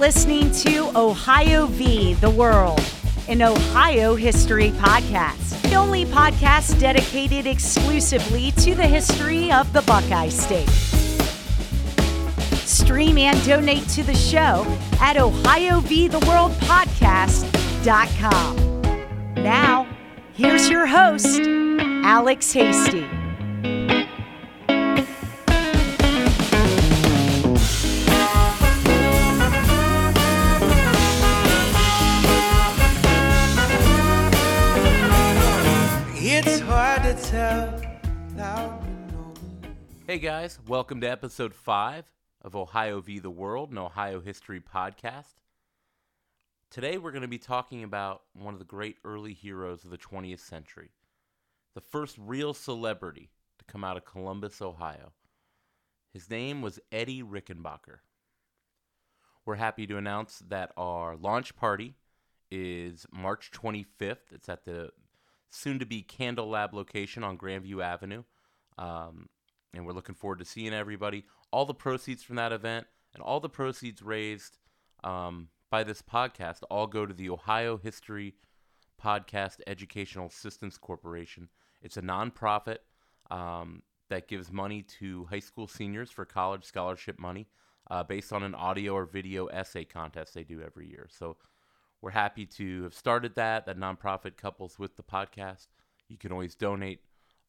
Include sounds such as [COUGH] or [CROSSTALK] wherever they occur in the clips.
listening to Ohio v. the World, an Ohio history podcast. The only podcast dedicated exclusively to the history of the Buckeye State. Stream and donate to the show at OhioVTheWorldPodcast.com. Now, here's your host, Alex Hasty. Hey guys, welcome to episode 5 of Ohio v. the World, an Ohio history podcast. Today we're going to be talking about one of the great early heroes of the 20th century, the first real celebrity to come out of Columbus, Ohio. His name was Eddie Rickenbacker. We're happy to announce that our launch party is March 25th. It's at the soon to be Candle Lab location on Grandview Avenue. Um, and we're looking forward to seeing everybody. All the proceeds from that event and all the proceeds raised um, by this podcast all go to the Ohio History Podcast Educational Assistance Corporation. It's a nonprofit um, that gives money to high school seniors for college scholarship money uh, based on an audio or video essay contest they do every year. So we're happy to have started that. That nonprofit couples with the podcast. You can always donate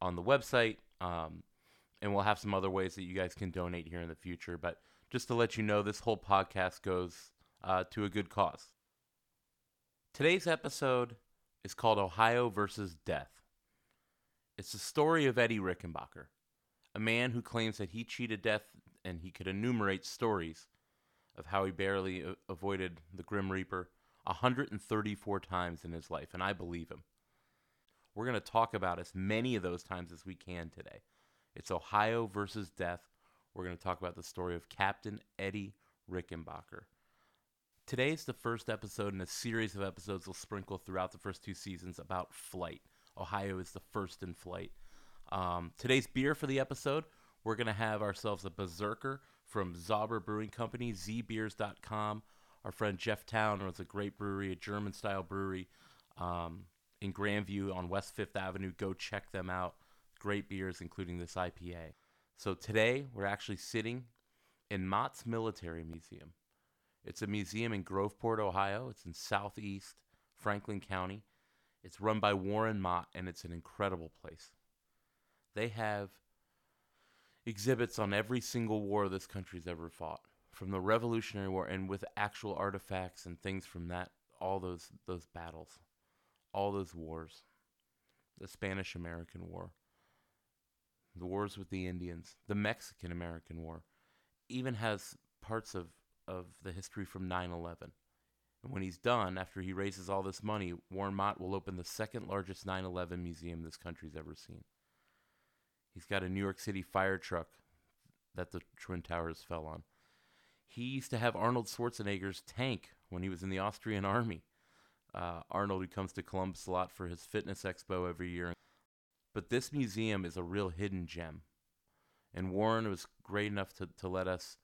on the website. Um, and we'll have some other ways that you guys can donate here in the future. But just to let you know, this whole podcast goes uh, to a good cause. Today's episode is called Ohio versus Death. It's the story of Eddie Rickenbacker, a man who claims that he cheated death and he could enumerate stories of how he barely a- avoided the Grim Reaper 134 times in his life, and I believe him. We're going to talk about as many of those times as we can today. It's Ohio versus Death. We're going to talk about the story of Captain Eddie Rickenbacker. is the first episode in a series of episodes we'll sprinkle throughout the first two seasons about flight. Ohio is the first in flight. Um, today's beer for the episode, we're going to have ourselves a Berserker from Zauber Brewing Company, zbeers.com. Our friend Geoff Towne runs a great brewery, a German style brewery um, in Grandview on West Fifth Avenue. Go check them out great beers, including this IPA. So today we're actually sitting in Mott's Military Museum. It's a museum in Groveport, Ohio. It's in southeast Franklin County. It's run by Warren Mott, and it's an incredible place. They have exhibits on every single war this country's ever fought, from the Revolutionary War, and with actual artifacts and things from that, all those those battles, all those wars, the Spanish American War, the wars with the Indians, the Mexican American War, even has parts of, of the history from 9 11. And when he's done, after he raises all this money, Warren Mott will open the second largest 9 11 museum this country's ever seen. He's got a New York City fire truck that the Twin Towers fell on. He used to have Arnold Schwarzenegger's tank when he was in the Austrian army. Uh, Arnold, who comes to Columbus a lot for his fitness expo every year. But this museum is a real hidden gem. And Warren was great enough to, to let us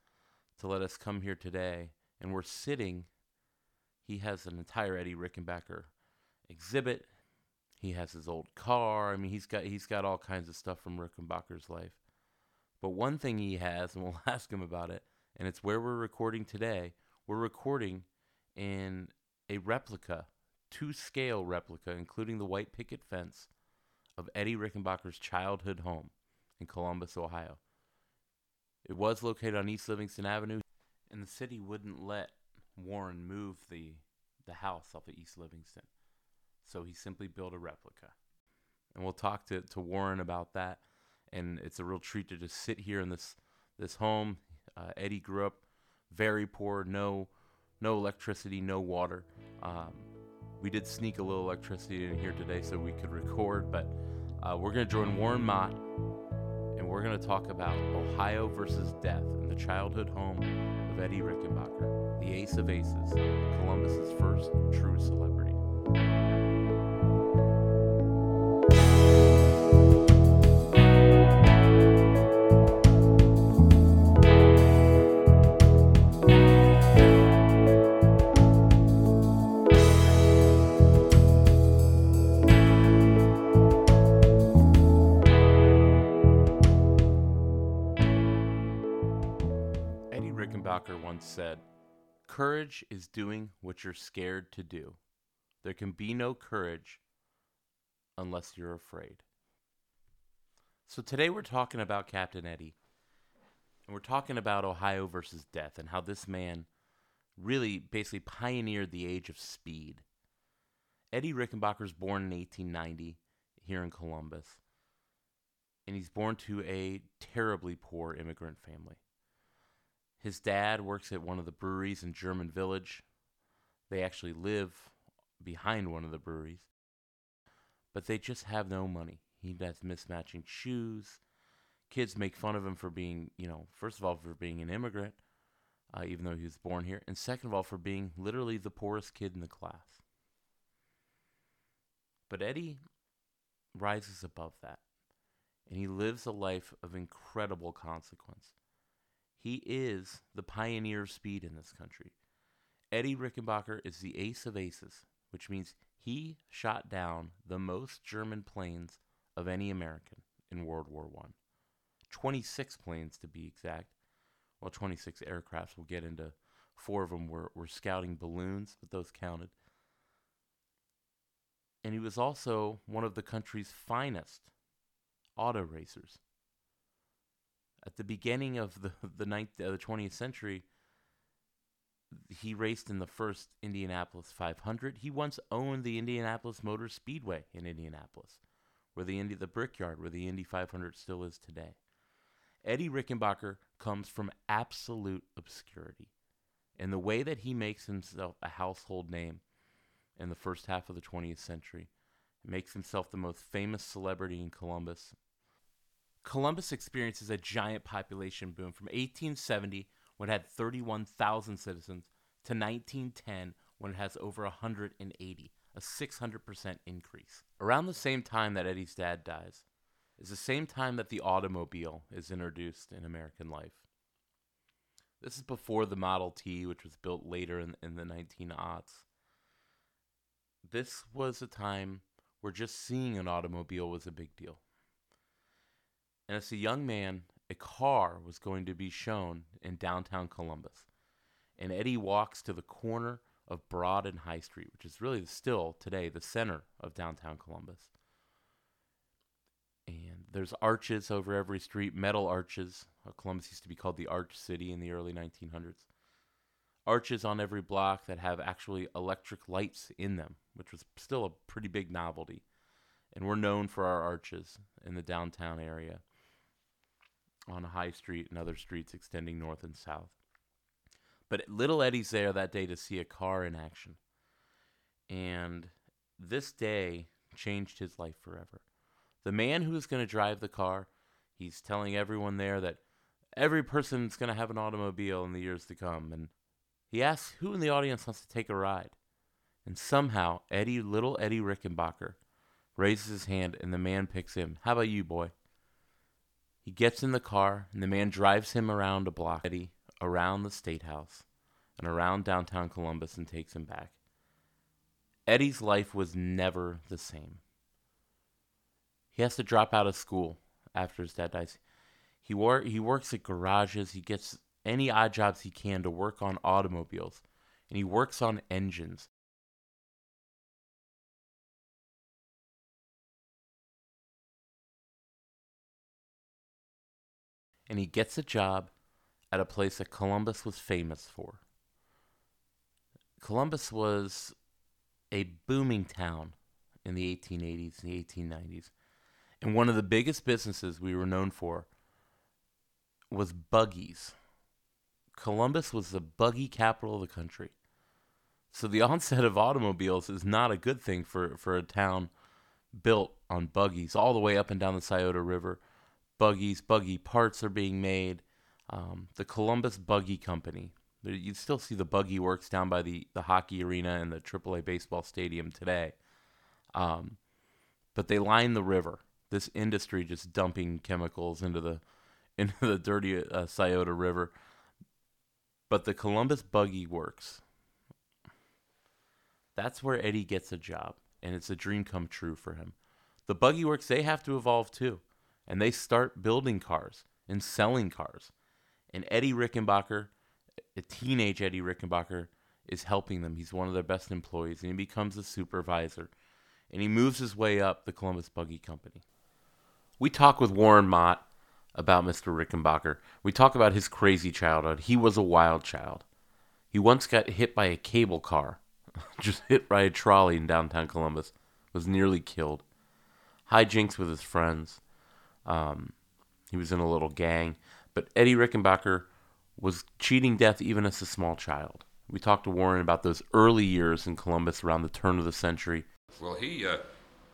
to let us come here today. And we're sitting. He has an entire Eddie Rickenbacker exhibit. He has his old car. I mean, he's got he's got all kinds of stuff from Rickenbacker's life. But one thing he has, and we'll [LAUGHS] ask him about it, and it's where we're recording today. We're recording in a replica, two scale replica, including the white picket fence of Eddie Rickenbacker's childhood home in Columbus, Ohio. It was located on East Livingston Avenue, and the city wouldn't let Warren move the, the house off of East Livingston. So he simply built a replica. And we'll talk to, to Warren about that. And it's a real treat to just sit here in this, this home. Uh, Eddie grew up very poor, no, no electricity, no water. Um, we did sneak a little electricity in here today so we could record, but uh, we're going to join Warren Mott and we're going to talk about Ohio versus death and the childhood home of Eddie Rickenbacker, the ace of aces, Columbus's first true celebrity. Once said, Courage is doing what you're scared to do. There can be no courage unless you're afraid. So today we're talking about Captain Eddie. And we're talking about Ohio versus death and how this man really basically pioneered the age of speed. Eddie Rickenbacker was born in 1890 here in Columbus. And he's born to a terribly poor immigrant family. His dad works at one of the breweries in German Village. They actually live behind one of the breweries. But they just have no money. He has mismatching shoes. Kids make fun of him for being, you know, first of all, for being an immigrant, uh, even though he was born here, and second of all, for being literally the poorest kid in the class. But Eddie rises above that, and he lives a life of incredible consequence. He is the pioneer of speed in this country. Eddie Rickenbacker is the ace of aces, which means he shot down the most German planes of any American in World War I. 26 planes to be exact. Well, 26 aircrafts. We'll get into four of them were, were scouting balloons, but those counted. And he was also one of the country's finest auto racers. At the beginning of the the, ninth, uh, the 20th century, he raced in the first Indianapolis 500. He once owned the Indianapolis Motor Speedway in Indianapolis, where the Indy the Brickyard, where the Indy 500 still is today. Eddie Rickenbacker comes from absolute obscurity. And the way that he makes himself a household name in the first half of the 20th century, makes himself the most famous celebrity in Columbus. Columbus experiences a giant population boom from 1870 when it had 31,000 citizens to 1910 when it has over 180, a 600% increase. Around the same time that Eddie's dad dies is the same time that the automobile is introduced in American life. This is before the Model T, which was built later in, in the 19 aughts. This was a time where just seeing an automobile was a big deal. And as a young man, a car was going to be shown in downtown Columbus. And Eddie walks to the corner of Broad and High Street, which is really still today the center of downtown Columbus. And there's arches over every street, metal arches. Uh, Columbus used to be called the Arch City in the early 1900s. Arches on every block that have actually electric lights in them, which was still a pretty big novelty. And we're known for our arches in the downtown area on High Street and other streets extending north and south. But little Eddie's there that day to see a car in action. And this day changed his life forever. The man who is going to drive the car, he's telling everyone there that every person's going to have an automobile in the years to come. And he asks who in the audience wants to take a ride. And somehow, Eddie, little Eddie Rickenbacker, raises his hand and the man picks him. How about you, boy? He gets in the car, and the man drives him around a block, around the State House, and around downtown Columbus, and takes him back. Eddie's life was never the same. He has to drop out of school after his dad dies. He wor- he works at garages. He gets any odd jobs he can to work on automobiles, and he works on engines. And he gets a job at a place that Columbus was famous for. Columbus was a booming town in the 1880s and the 1890s. And one of the biggest businesses we were known for was buggies. Columbus was the buggy capital of the country. So the [LAUGHS] onset of automobiles is not a good thing for, for a town built on buggies all the way up and down the Scioto River buggies, buggy parts are being made. Um, the Columbus Buggy Company. You still see the buggy works down by the, the hockey arena and the AAA baseball stadium today. Um, but they line the river. This industry just dumping chemicals into the [LAUGHS] into the dirty uh, Scioto River. But the Columbus Buggy Works. That's where Eddie gets a job, and it's a dream come true for him. The Buggy Works they have to evolve too and they start building cars and selling cars. And Eddie Rickenbacker a teenage Eddie Rickenbacker is helping them. He's one of their best employees, and he becomes a supervisor. And he moves his way up the Columbus Buggy Company. We talk with Warren Mott about Mr. Rickenbacker. We talk about his crazy childhood. He was a wild child. He once got hit by a cable car, [LAUGHS] just hit by a trolley in downtown Columbus, was nearly killed. Hijinks with his friends. Um, he was in a little gang. But Eddie Rickenbacker was cheating death even as a small child. We talked to Warren about those early years in Columbus around the turn of the century. Well, he uh,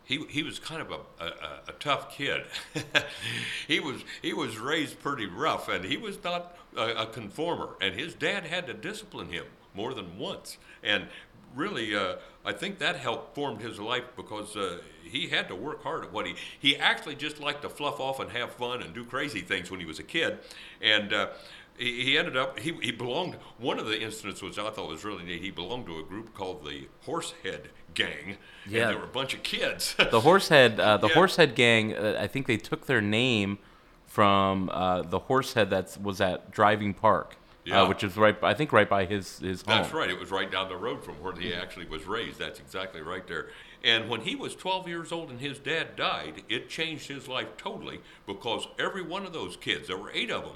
he he was kind of a, a, a tough kid. [LAUGHS] he was he was raised pretty rough, and he was not a, a, conformer. And his dad had to discipline him more than once. And really, uh, I think that helped form his life because uh, he had to work hard at what he he actually just liked to fluff off and have fun and do crazy things when he was a kid, and. Uh, he, he ended up he, he belonged one of the incidents which i thought was really neat he belonged to a group called the horsehead gang. Yeah, there were a bunch of kids. [LAUGHS] the Horsehead, uh, the yeah. Horsehead gang. Uh, I think they took their name from uh, the Horsehead that was at Driving Park. Uh, yeah. which is right, I think, right by his his home. That's right. It was right down the road from where he actually was raised. That's exactly right there. And when he was 12 years old and his dad died, it changed his life totally because every one of those kids, there were eight of them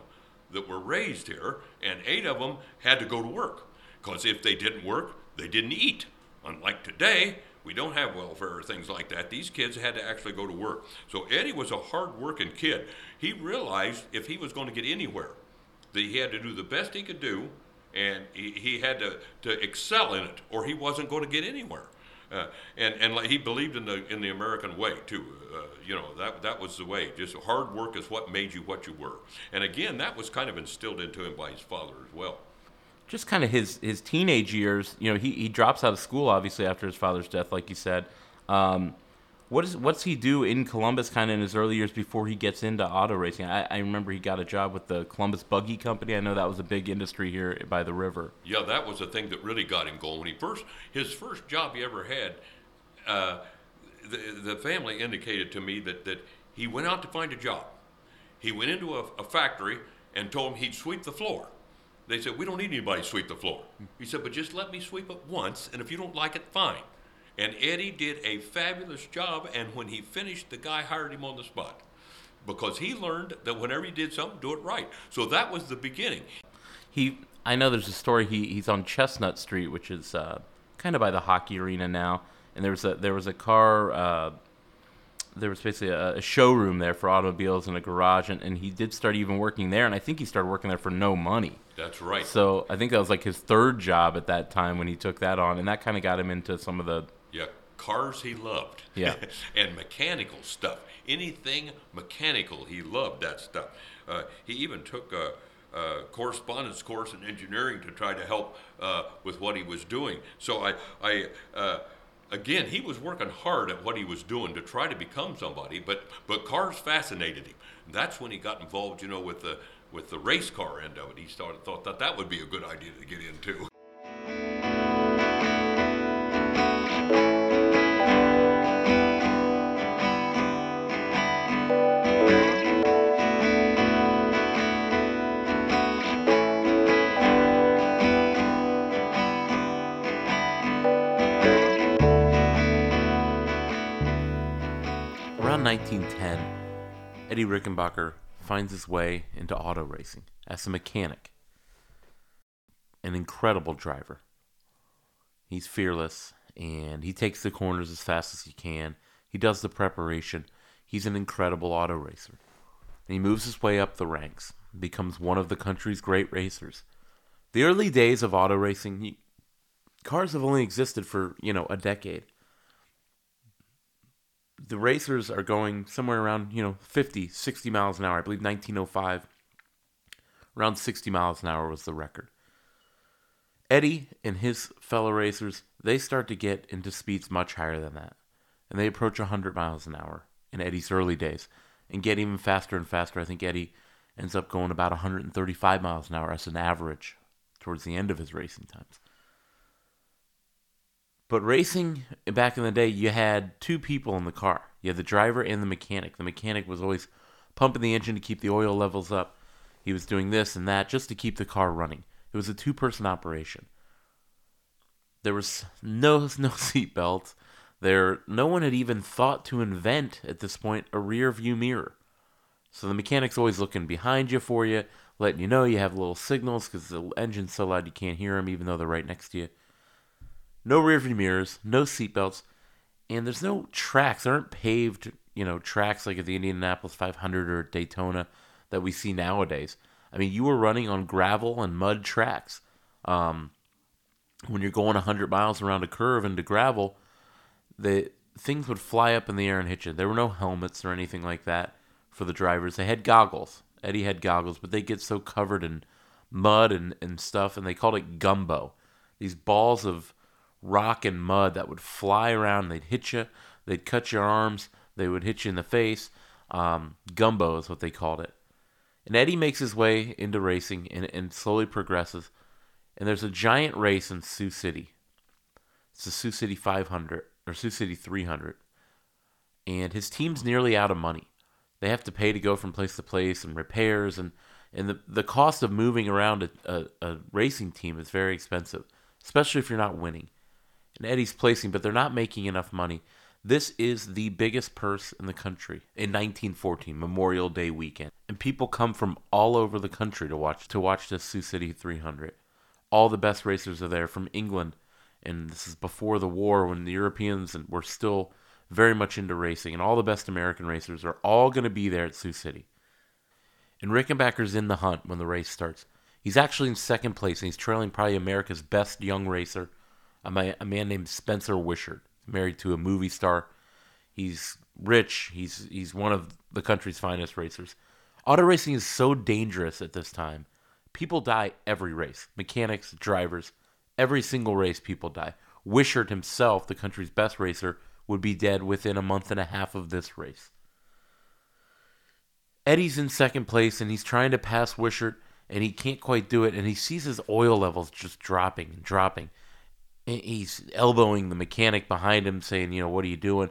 that were raised here, and eight of them had to go to work because if they didn't work, they didn't eat. Unlike today, we don't have welfare or things like that. These kids had to actually go to work. So Eddie was a hard-working kid. He realized if he was going to get anywhere, that he had to do the best he could do, and he, he had to, to excel in it, or he wasn't going to get anywhere. Uh, and and like he believed in the in the American way too. Uh, you know that that was the way. Just hard work is what made you what you were. And again, that was kind of instilled into him by his father as well just kind of his his teenage years. You know, he, he drops out of school obviously after his father's death, like you said. Um, what is what's he do in Columbus, kind of in his early years before he gets into auto racing? I, I remember he got a job with the Columbus Buggy Company. I know that was a big industry here by the river. Yeah, that was the thing that really got him going. When he first his first job he ever had, uh, the the family indicated to me that that he went out to find a job. He went into a, a factory and told him he'd sweep the floor. They said, We don't need anybody to sweep the floor. He said, But just let me sweep it once, and if you don't like it, fine. And Eddie did a fabulous job, and when he finished, the guy hired him on the spot because he learned that whenever he did something, do it right. So that was the beginning. He, I know there's a story. He, he's on Chestnut Street, which is uh, kind of by the hockey arena now, and there was a there was a car. Uh, there was basically a, a, showroom there for automobiles and a garage, and, and he did start even working there, and I think he started working there for no money. That's right. So I think that was like his third job at that time when he took that on, and that kind of got him into some of the cars he loved. Yeah, [LAUGHS] and mechanical stuff. Anything mechanical, he loved that stuff. Uh, he even took a, a, correspondence course in engineering to try to help uh, with what he was doing. So I I. Uh, again, he was working hard at what he was doing to try to become somebody, but but cars fascinated him. That's when he got involved, you know, with the with the race car end of it. He started thought that that would be a good idea to get into. 1910, Eddie Rickenbacker finds his way into auto racing as a mechanic. An incredible driver. He's fearless and he takes the corners as fast as he can. He does the preparation. He's an incredible auto racer. And he moves his way up the ranks, becomes one of the country's great racers. The early days of auto racing, cars have only existed for, you know, a decade the racers are going somewhere around, you know, 50, 60 miles an hour. I believe 1905, around 60 miles an hour was the record. Eddie and his fellow racers, they start to get into speeds much higher than that. And they approach 100 miles an hour in Eddie's early days and get even faster and faster. I think Eddie ends up going about 135 miles an hour as an average towards the end of his racing times. But racing back in the day, you had two people in the car. You had the driver and the mechanic. The mechanic was always pumping the engine to keep the oil levels up. He was doing this and that just to keep the car running. It was a two-person operation. There was no [LAUGHS] no seat belts. There, no one had even thought to invent at this point a rear view mirror. So the mechanic's always looking behind you for you, letting you know you have little signals because the engine's so loud you can't hear them, even though they're right next to you. No rearview mirrors, no seatbelts, and there's no tracks. There aren't paved, you know, tracks like at the Indianapolis 500 or Daytona that we see nowadays. I mean, you were running on gravel and mud tracks. Um, when you're going 100 miles around a curve into gravel, the things would fly up in the air and hit you. There were no helmets or anything like that for the drivers. They had goggles. Eddie had goggles, but they get so covered in mud and, and stuff, and they called it gumbo. These balls of rock and mud that would fly around. They'd hit you. They'd cut your arms. They would hit you in the face. Um, gumbo is what they called it. And Eddie makes his way into racing and, and slowly progresses. And there's a giant race in Sioux City. It's the Sioux City 500 or Sioux City 300. And his team's nearly out of money. They have to pay to go from place to place and repairs and and the, the cost of moving around a, a, a racing team is very expensive, especially if you're not winning. And Eddie's placing, but they're not making enough money. This is the biggest purse in the country in 1914, Memorial Day weekend, and people come from all over the country to watch to watch the Sioux City 300. All the best racers are there from England, and this is before the war when the Europeans were still very much into racing, and all the best American racers are all going to be there at Sioux City. And Rickenbacker's in the hunt when the race starts. He's actually in second place, and he's trailing probably America's best young racer, a man, a man named Spencer Wishart, married to a movie star. He's rich. He's he's one of the country's finest racers. Auto racing is so dangerous at this time. People die every race. Mechanics, drivers, every single race people die. Wishart himself, the country's best racer, would be dead within a month and a half of this race. Eddie's in second place and he's trying to pass Wishart and he can't quite do it and he sees his oil levels just dropping and dropping. He's elbowing the mechanic behind him saying, you know, what are you doing?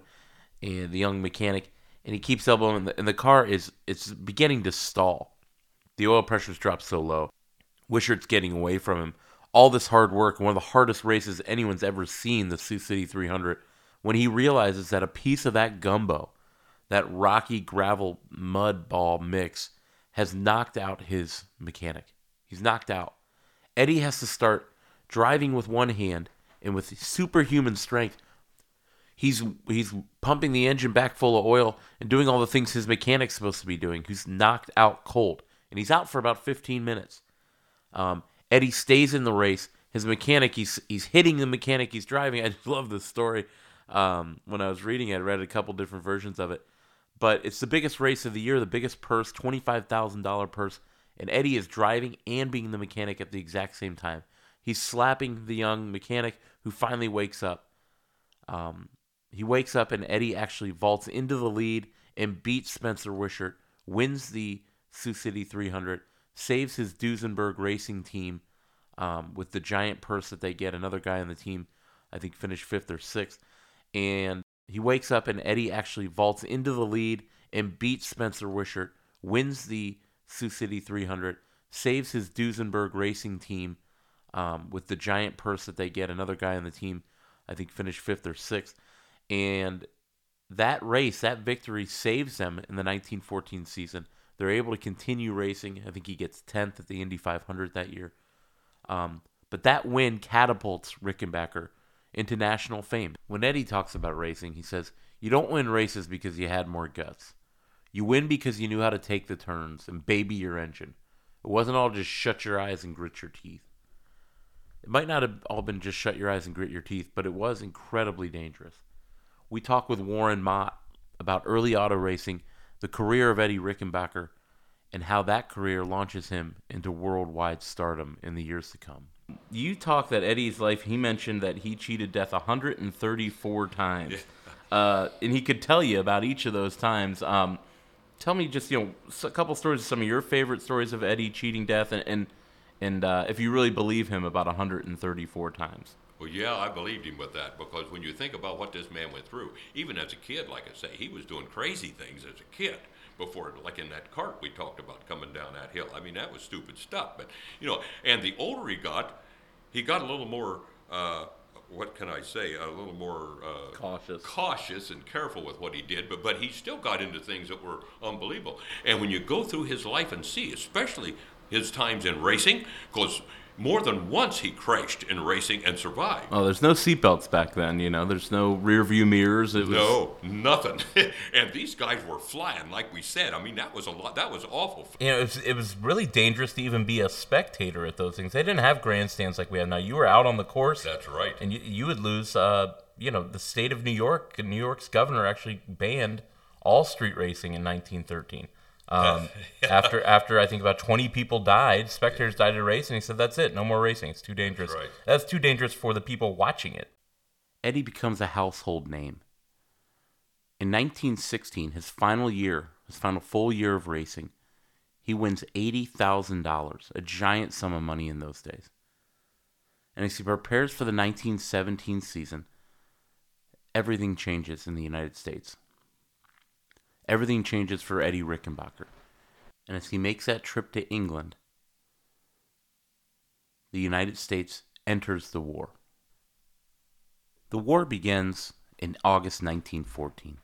And the young mechanic and he keeps elbowing and the, and the car is it's beginning to stall. The oil pressure's dropped so low. Wishart's getting away from him. All this hard work, one of the hardest races anyone's ever seen, the Sioux City 300 when he realizes that a piece of that gumbo, that rocky gravel mud ball mix, has knocked out his mechanic. He's knocked out. Eddie has to start driving with one hand and with superhuman strength. He's he's pumping the engine back full of oil and doing all the things his mechanic's supposed to be doing. Who's knocked out cold, and he's out for about 15 minutes. Um, Eddie stays in the race. His mechanic, he's he's hitting the mechanic he's driving. I [LAUGHS] love this story. Um, when I was reading it, I read a couple different versions of it. But it's the biggest race of the year, the biggest purse, $25,000 purse. And Eddie is driving and being the mechanic at the exact same time. He's slapping the young mechanic who finally wakes up. Um, he wakes up and Eddie actually vaults into the lead and beats Spencer Wishart, wins the Sioux City 300, saves his Duesenberg racing team um, with the giant purse that they get. Another guy on the team, I think, finished fifth or sixth and he wakes up and Eddie actually vaults into the lead and beats Spencer Wishart, wins the Sioux City 300, saves his Duesenberg racing team um, with the giant purse that they get. Another guy on the team, I think, finished fifth or sixth. And that race, that victory, saves them in the 1914 season. They're able to continue racing. I think he gets 10th at the Indy 500 that year. Um, but that win catapults Rickenbacker into national fame. When Eddie talks about racing, he says, You don't win races because you had more guts. You win because you knew how to take the turns and baby your engine. It wasn't all just shut your eyes and grit your teeth. It might not have all been just shut your eyes and grit your teeth, but it was incredibly dangerous. We talk with Warren Mott about early auto racing, the career of Eddie Rickenbacker, and how that career launches him into worldwide stardom in the years to come you talk that Eddie's life. He mentioned that he cheated death 134 [LAUGHS] times, yeah. uh, and he could tell you about each of those times. Um, tell me just you know a couple stories of some of your favorite stories of Eddie cheating death, and and, and uh, if you really believe him about 134 times. Well, yeah, I believed him with that because when you think about what this man went through, even as a kid, like I say, he was doing crazy things as a kid. before, like in that cart we talked about coming down that hill. I mean, that was stupid stuff. But you know, and the older he got, he got a little more. Uh, what can I say? A little more uh, Cautious. cautious and careful with what he did. But but he still got into things that were unbelievable. And when you go through his life and see, especially his times in racing, because more than once he crashed in racing and survived. Oh, there's no seatbelts back then. You know, there's no rear view mirrors. It was No, nothing. [LAUGHS] and these guys were flying, like we said. I mean, that was a lot. That was awful. you know, it was, it was really dangerous to even be a spectator at those things. They didn't have grandstands like we have now. You were out on the course, That's right. and you, you would lose. Uh, you know, the state of New York, New York's governor actually banned all street racing in 1913. Um, [LAUGHS] after after I think about 20 people died, spectators died at a race, and he said, "That's it, no more racing. It's too dangerous. right. That's too dangerous for the people watching it." Eddie becomes a household name. In 1916, his final year, his final full year of racing, he wins $80,000, a giant sum of money in those days. And as he prepares for the 1917 season, everything changes in the United States. Everything changes for Eddie Rickenbacker. And as he makes that trip to England, the United States enters the war. The war begins in August 1914.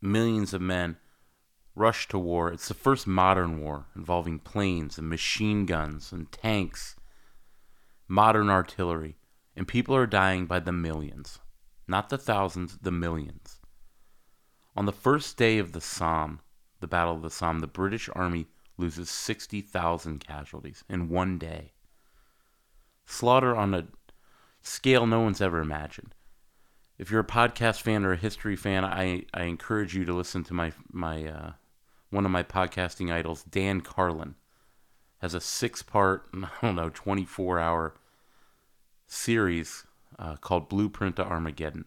Millions of men rush to war. It's the first modern war involving planes and machine guns and tanks, modern artillery, and people are dying by the millions. Not the thousands, the millions. On the first day of the Somme, the Battle of the Somme, the British Army loses 60,000 casualties in one day. Slaughter on a scale no one's ever imagined. If you're a podcast fan or a history fan, I, I encourage you to listen to my my uh, one of my podcasting idols, Dan Carlin, has a six part, [LAUGHS] I don't know, 24 hour series uh, called Blueprint to Armageddon.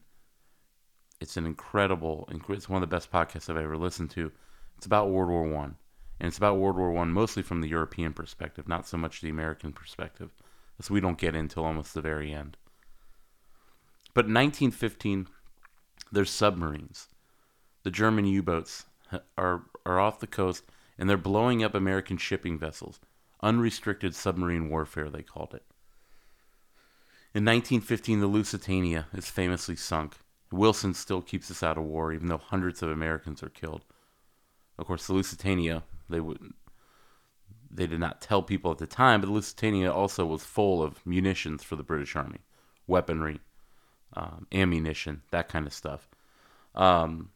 It's an incredible, it's one of the best podcasts I've ever listened to. It's about World War One, and it's about World War One mostly from the European perspective, not so much the American perspective. This we don't get until almost the very end. But in 1915, there's submarines. The German U-boats are are off the coast, and they're blowing up American shipping vessels. Unrestricted submarine warfare, they called it. In 1915, the Lusitania is famously sunk. Wilson still keeps us out of war, even though hundreds of Americans are killed. Of course, the Lusitania, they would they did not tell people at the time, but the Lusitania also was full of munitions for the British Army, weaponry, um, ammunition, that kind of stuff. Um,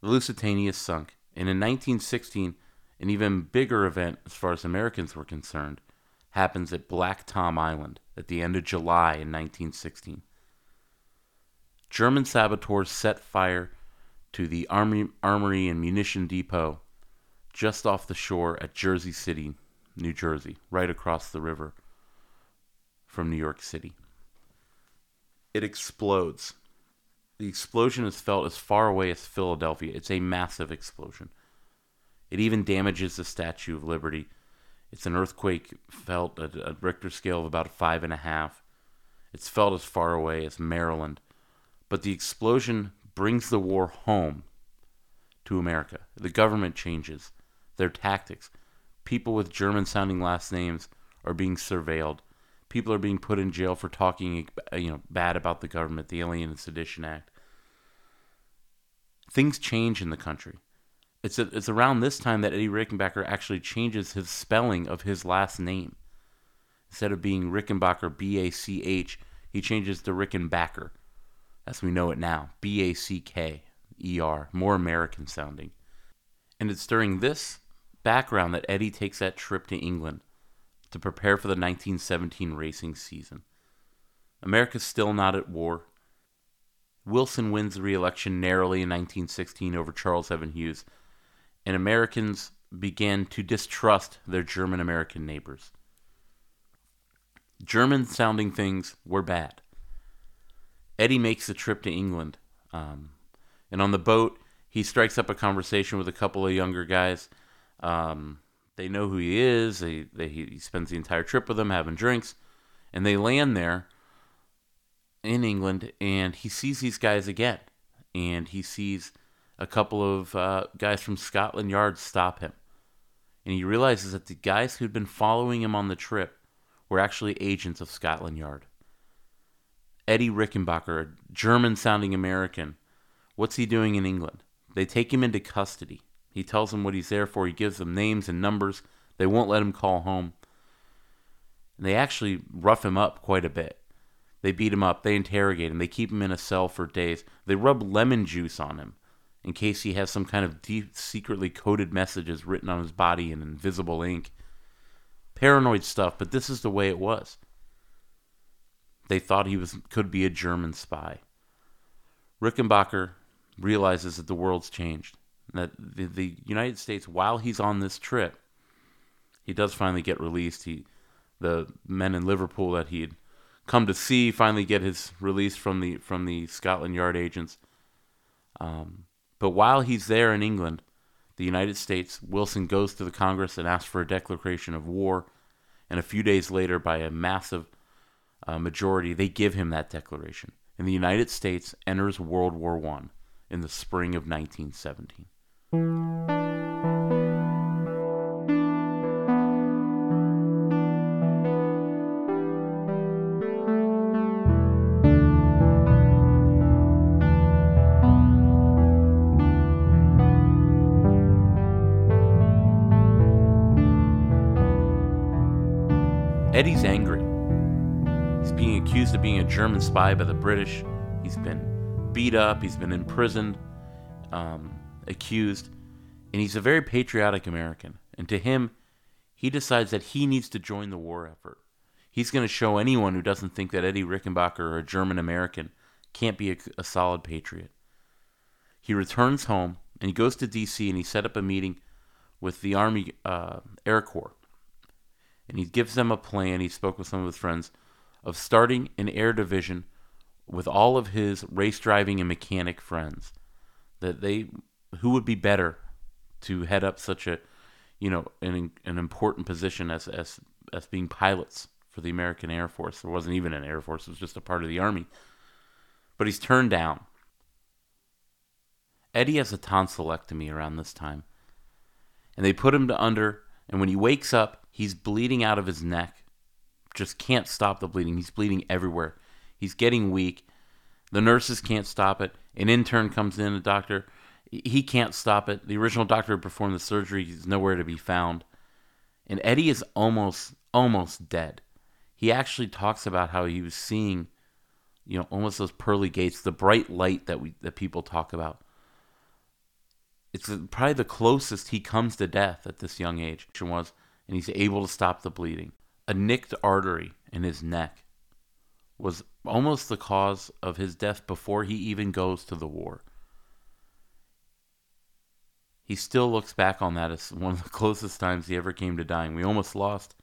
the Lusitania sunk, and in 1916, an even bigger event, as far as Americans were concerned, happens at Black Tom Island at the end of July in 1916. German saboteurs set fire to the army, armory and munition depot just off the shore at Jersey City, New Jersey, right across the river from New York City. It explodes. The explosion is felt as far away as Philadelphia. It's a massive explosion. It even damages the Statue of Liberty. It's an earthquake felt at a Richter scale of about five and a half. It's felt as far away as Maryland. But the explosion brings the war home to America. The government changes their tactics. People with German sounding last names are being surveilled. People are being put in jail for talking you know bad about the government, the Alien and Sedition Act. Things change in the country. It's a, it's around this time that Eddie Rickenbacher actually changes his spelling of his last name. Instead of being Rickenbacker B A C H, he changes to Rickenbacker, as we know it now. B A C K E R, more American sounding. And it's during this background that Eddie takes that trip to England to prepare for the 1917 racing season. America's still not at war. Wilson wins the re-election narrowly in 1916 over Charles Evan Hughes, and Americans began to distrust their German American neighbors. German sounding things were bad. Eddie makes the trip to England, um, and on the boat, he strikes up a conversation with a couple of younger guys. Um, they know who he is. They, they, he spends the entire trip with them, having drinks, and they land there in England, and he sees these guys again, and he sees a couple of uh, guys from Scotland Yard stop him. And he realizes that the guys who'd been following him on the trip were actually agents of Scotland Yard. Eddie Rickenbacker, a German sounding American, what's he doing in England? They take him into custody. He tells them what he's there for. He gives them names and numbers. They won't let him call home. And they actually rough him up quite a bit. They beat him up. They interrogate him. They keep him in a cell for days. They rub lemon juice on him in case he has some kind of deep, secretly coded messages written on his body in invisible ink. Paranoid stuff, but this is the way it was. They thought he was could be a German spy. Rickenbacker realizes that the world's changed. That the, the United States, while he's on this trip, he does finally get released. He, the men in Liverpool that he had come to see, finally get his release from the from the Scotland Yard agents. Um, but while he's there in England, the United States, Wilson goes to the Congress and asks for a declaration of war. And a few days later, by a massive uh, majority, they give him that declaration. And the United States enters World War I in the spring of 1917. Eddie's German spy by the British. He's been beat up. He's been imprisoned, um, accused, and he's a very patriotic American. And to him, he decides that he needs to join the war effort. He's going to show anyone who doesn't think that Eddie Rickenbacker or a German American can't be a, a solid patriot. He returns home and he goes to D.C. and he set up a meeting with the Army uh, Air Corps and he gives them a plan. He spoke with some of his friends of starting an air division with all of his race driving and mechanic friends. That they, who would be better to head up such a, you know, an an important position as as as being pilots for the American Air Force. There wasn't even an Air Force; it was just a part of the Army. But he's turned down. Eddie has a tonsillectomy around this time, and they put him to under. And when he wakes up, He's bleeding out of his neck. Just can't stop the bleeding. He's bleeding everywhere. He's getting weak. The nurses can't stop it. An intern comes in, a doctor. He can't stop it. The original doctor who performed the surgery is nowhere to be found. And Eddie is almost almost dead. He actually talks about how he was seeing, you know, almost those pearly gates, the bright light that we that people talk about. It's probably the closest he comes to death at this young age. Was and he's able to stop the bleeding. A nicked artery in his neck was almost the cause of his death before he even goes to the war. He still looks back on that as one of the [LAUGHS] closest times he ever came to dying. We almost lost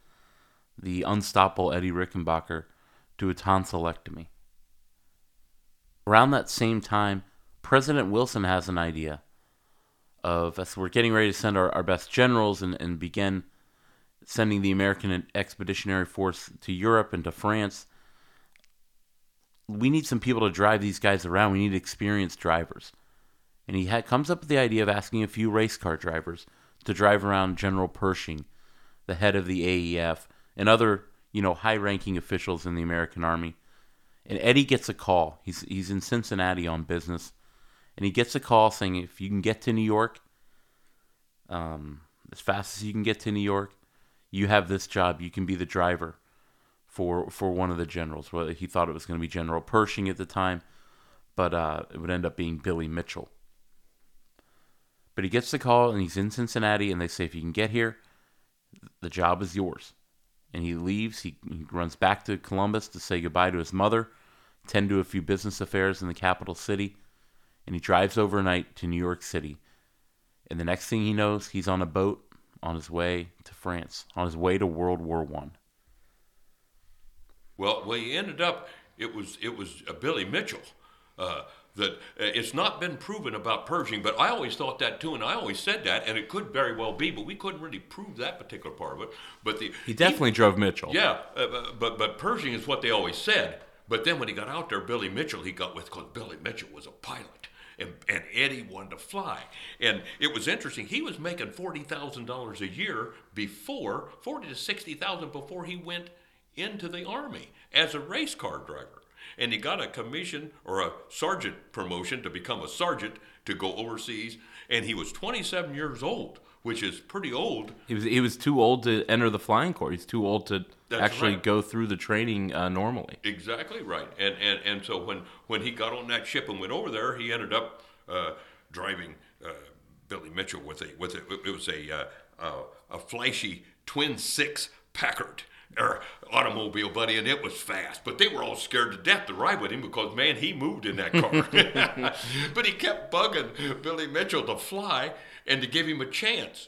the unstoppable Eddie Rickenbacker to a tonsillectomy. Around that same time, President Wilson has an idea of as we're getting ready to send our, our best generals and, and begin sending the American Expeditionary Force to Europe and to France. We need some people to drive these guys around. We need experienced drivers. And he comes up with the idea of asking a few race car drivers to drive around General Pershing, the head of the AEF, and other, you know, high-ranking officials in the American Army. And Eddie gets a call. He's he's in Cincinnati on business, and he gets a call saying if you can get to New York, um, as fast as you can get to New York, you have this job. You can be the driver for for one of the generals. Well, he thought it was going to be General Pershing at the time, but uh, it would end up being Billy Mitchell. But he gets the call, and he's in Cincinnati, and they say if you can get here, the job is yours. And he leaves. He, he runs back to Columbus to say goodbye to his mother, tend to a few business affairs in the capital city, and he drives overnight to New York City. And the next thing he knows, he's on a boat on his way to France, on his way to World War One. Well, well, he ended up. It was it was uh, Billy Mitchell. Uh, that uh, it's not been proven about Pershing, but I always thought that too, and I always said that, and it could very well be, but we couldn't really prove that particular part of it. But the he definitely he, drove Mitchell. Yeah, uh, but but Pershing is what they always said. But then when he got out there, Billy Mitchell, he got with because Billy Mitchell was a pilot And, and Eddie wanted to fly. And it was interesting. He was making $40,000 a year before, 40 to 60,000 before he went into the Army as a race car driver. And he got a commission or a sergeant promotion to become a sergeant to go overseas. And he was 27 years old, which is pretty old. He was he was too old to enter the flying corps. He's too old to That's actually right. go through the training uh, normally. Exactly right. And, and and so when when he got on that ship and went over there, he ended up uh, driving uh, Billy Mitchell with a with a, it was a uh, uh, a flashy twin six Packard. Or automobile, buddy, and it was fast. But they were all scared to death to ride with him because, man, he moved in that car. [LAUGHS] but he kept bugging Billy Mitchell to fly and to give him a chance.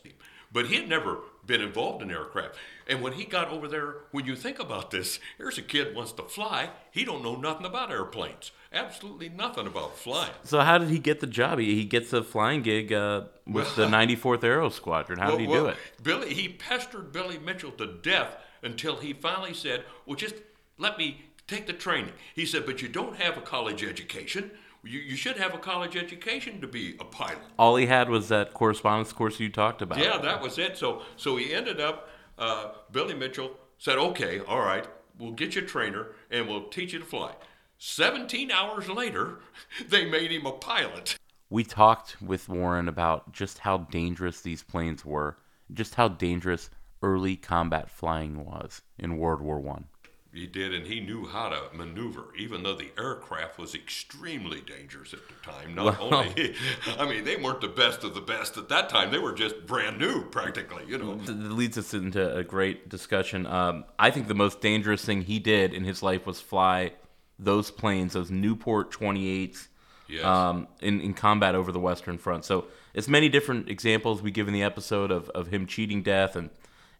But he had never been involved in aircraft. And when he got over there, when you think about this, here's a kid wants to fly. He don't know nothing about airplanes. Absolutely nothing about flying. So how did he get the job? He, he gets a flying gig uh, with the [LAUGHS] 94th Aero Squadron. How did he Well, do it? Billy, he pestered Billy Mitchell to death until he finally said, "Well, just let me take the training." He said, "But you don't have a college education. You, you should have a college education to be a pilot." All he had was that correspondence course you talked about. Yeah, that was it. So so he ended up. Uh, Billy Mitchell said, "Okay, all right, we'll get you a trainer and we'll teach you to fly." Seventeen hours later, [LAUGHS] they made him a pilot. we talked with Warren about just how dangerous these planes were, just how dangerous early combat flying was in World War One. He did, and he knew how to maneuver, even though the aircraft was extremely dangerous at the time. Not only, [LAUGHS] I mean, they weren't the best of the best at that time. They were just brand new, practically. You know. Th- That leads us into a great discussion. Um, I think the most dangerous thing he did in his life was fly those planes, those Nieuport 28s, Yes. um, in, in combat over the Western Front. So it's many different examples we give in the episode of, of him cheating death and,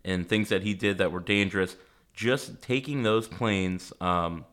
and things that he did that were dangerous. Just taking those planes, um,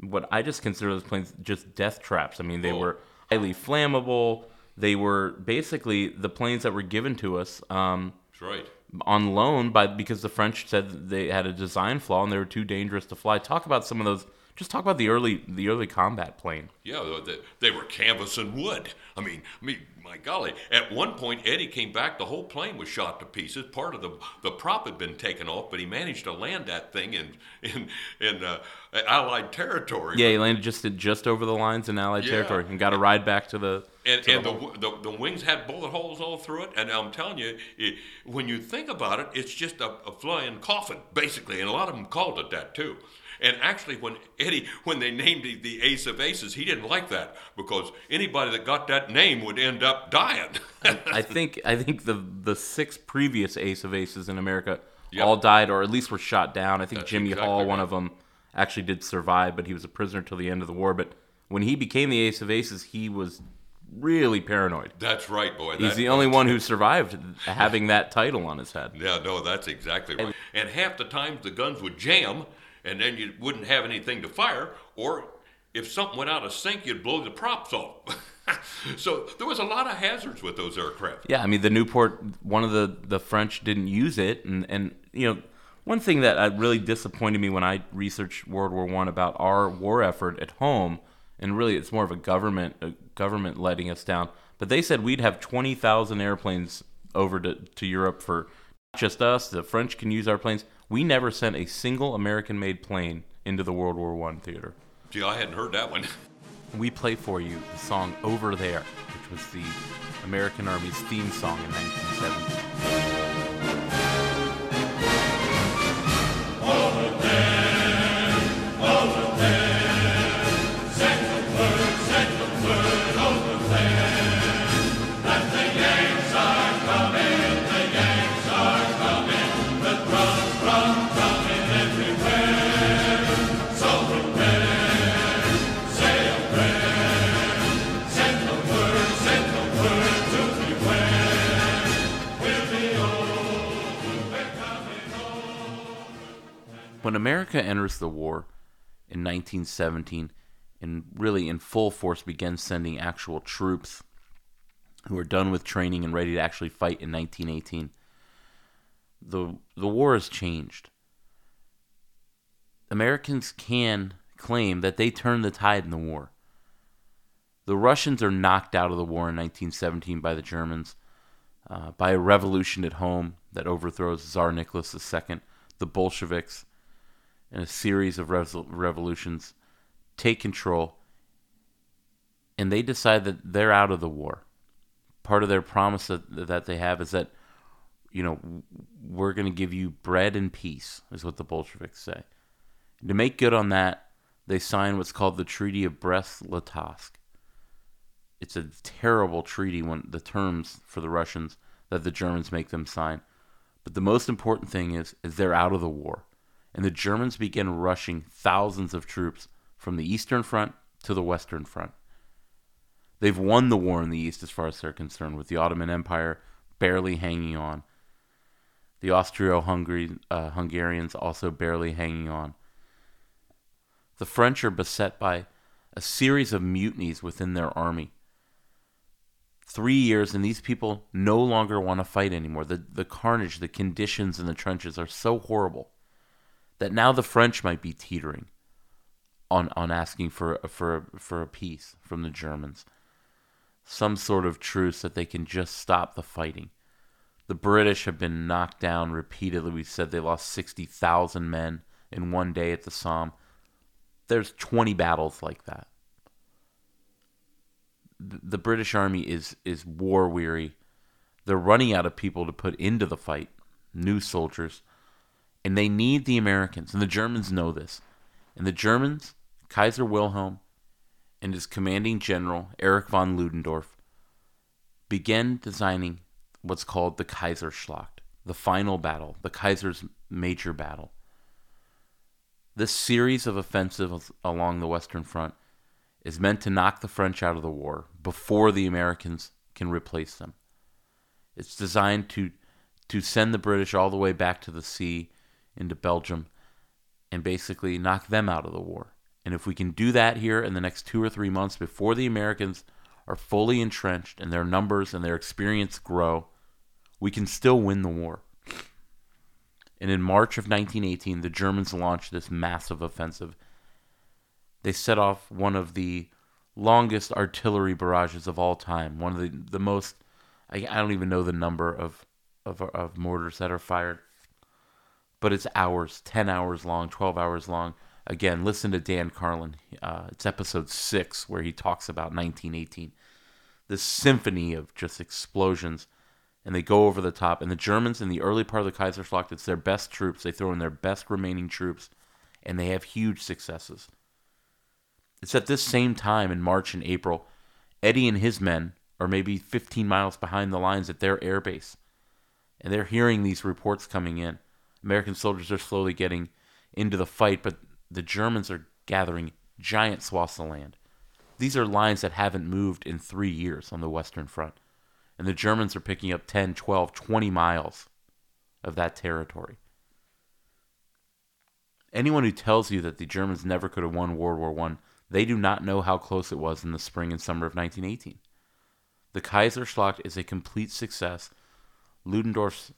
what I just consider those planes just death traps. I mean, they Oh. were highly flammable. They were basically the planes that were given to us. Um, right. on loan by because the French said they had a design flaw and they were too dangerous to fly. Talk about some of those. Just talk about the early the early combat plane. Yeah, they, they were canvas and wood. I mean, I mean, my golly. At one point, Eddie came back. The whole plane was shot to pieces. Part of the the prop had been taken off, but he managed to land that thing in in in uh, Allied territory. Yeah, he landed just just over the lines in Allied Yeah. territory and got a ride back to the. And, to and the the, the, the wings had bullet holes all through it. And I'm telling you, it, when you think about it, it's just a, a flying coffin, basically. And a lot of them called it that, too. And actually, when Eddie, when they named it the Ace of Aces, he didn't like that because anybody that got that name would end up dying. I think I think the the six previous Ace of Aces in America Yep. all died or at least were shot down. I think That's Jimmy exactly Hall, one of them, actually did survive, but he was a prisoner till the end of the war. But when he became the Ace of Aces, he was really paranoid. That's right, boy. He's That- the only one who survived having that title on his head. [LAUGHS] Yeah, no, that's exactly right. And half the times the guns would jam, and then you wouldn't have anything to fire, or if something went out of sync, you'd blow the props off. [LAUGHS] so there was a lot of hazards with those aircraft. Yeah, I mean the Nieuport. One of the the French didn't use it, and and you know one thing that uh, really disappointed me when I researched World War One about our war effort at home, and really it's more of a government a government letting us down. But they said we'd have twenty thousand airplanes over to to Europe for not just us. The French can use our planes. We never sent a single American-made plane into the World War One theater. Gee, I hadn't heard that one. We play for you the song "Over There," which was the American Army's theme song in 1917. When America enters the war in 1917 and really in full force begins sending actual troops who are done with training and ready to actually fight in 1918 the the war has changed. Americans can claim that they turned the tide in the war. The Russians are knocked out of the war in 1917 by the Germans, uh, by a revolution at home that overthrows Tsar Nicholas II, the Bolsheviks, and a series of revolutions take control, and they decide that they're out of the war. Part of their promise that, that they have is that, you know, we're going to give you bread and peace, is what the Bolsheviks say. And to make good on that, they sign what's called the Treaty of Brest-Litovsk it's a terrible treaty when the terms for the Russians that the Germans make them sign. But the most important thing is is they're out of the war. And the Germans begin rushing thousands of troops from the Eastern Front to the Western Front. They've won the war in the East as far as they're concerned, with the Ottoman Empire barely hanging on. The Austro uh, Hungarians also barely hanging on. The French are beset by a series of mutinies within their army three years and these people no longer want to fight anymore. The the carnage, the conditions in the trenches are so horrible that now the French might be teetering on on asking for for for a peace from the Germans. Some sort of truce that they can just stop the fighting. The British have been knocked down repeatedly. We said they lost 60,000 men in one day at the Somme. There's 20 battles like that the British Army is is war weary. They're running out of people to put into the fight, new soldiers, and they need the Americans. And the Germans know this. And the Germans, Kaiser Wilhelm, and his commanding general Erich von Ludendorff began designing what's called the Kaiserschlacht, the final battle, the Kaiser's major battle. This series of offensives along the Western Front is meant to knock the French out of the war before the Americans can replace them. It's designed to to send the British all the way back to the sea into Belgium and basically knock them out of the war. And if we can do that here in the next 2 or 3 months before the Americans are fully entrenched and their numbers and their experience grow, we can still win the war. And in March of 1918, the Germans launched this massive offensive they set off one of the longest artillery barrages of all time. One of the, the most, I, I don't even know the number of, of, of mortars that are fired, but it's hours, 10 hours long, 12 hours long. Again, listen to Dan Carlin. Uh, it's episode six where he talks about 1918. This symphony of just explosions, and they go over the top. And the Germans, in the early part of the Kaiserschlacht, it's their best troops. They throw in their best remaining troops, and they have huge successes. It's at this same time in March and April, Eddie and his men are maybe 15 miles behind the lines at their air base. And they're hearing these reports coming in. American soldiers are slowly getting into the fight, but the Germans are gathering giant swaths of land. These are lines that haven't moved in three years on the Western Front. And the Germans are picking up 10, 12, 20 miles of that territory. Anyone who tells you that the Germans never could have won World War I they do not know how close it was in the spring and summer of 1918. The Kaiserschlacht is a complete success. Ludendorff's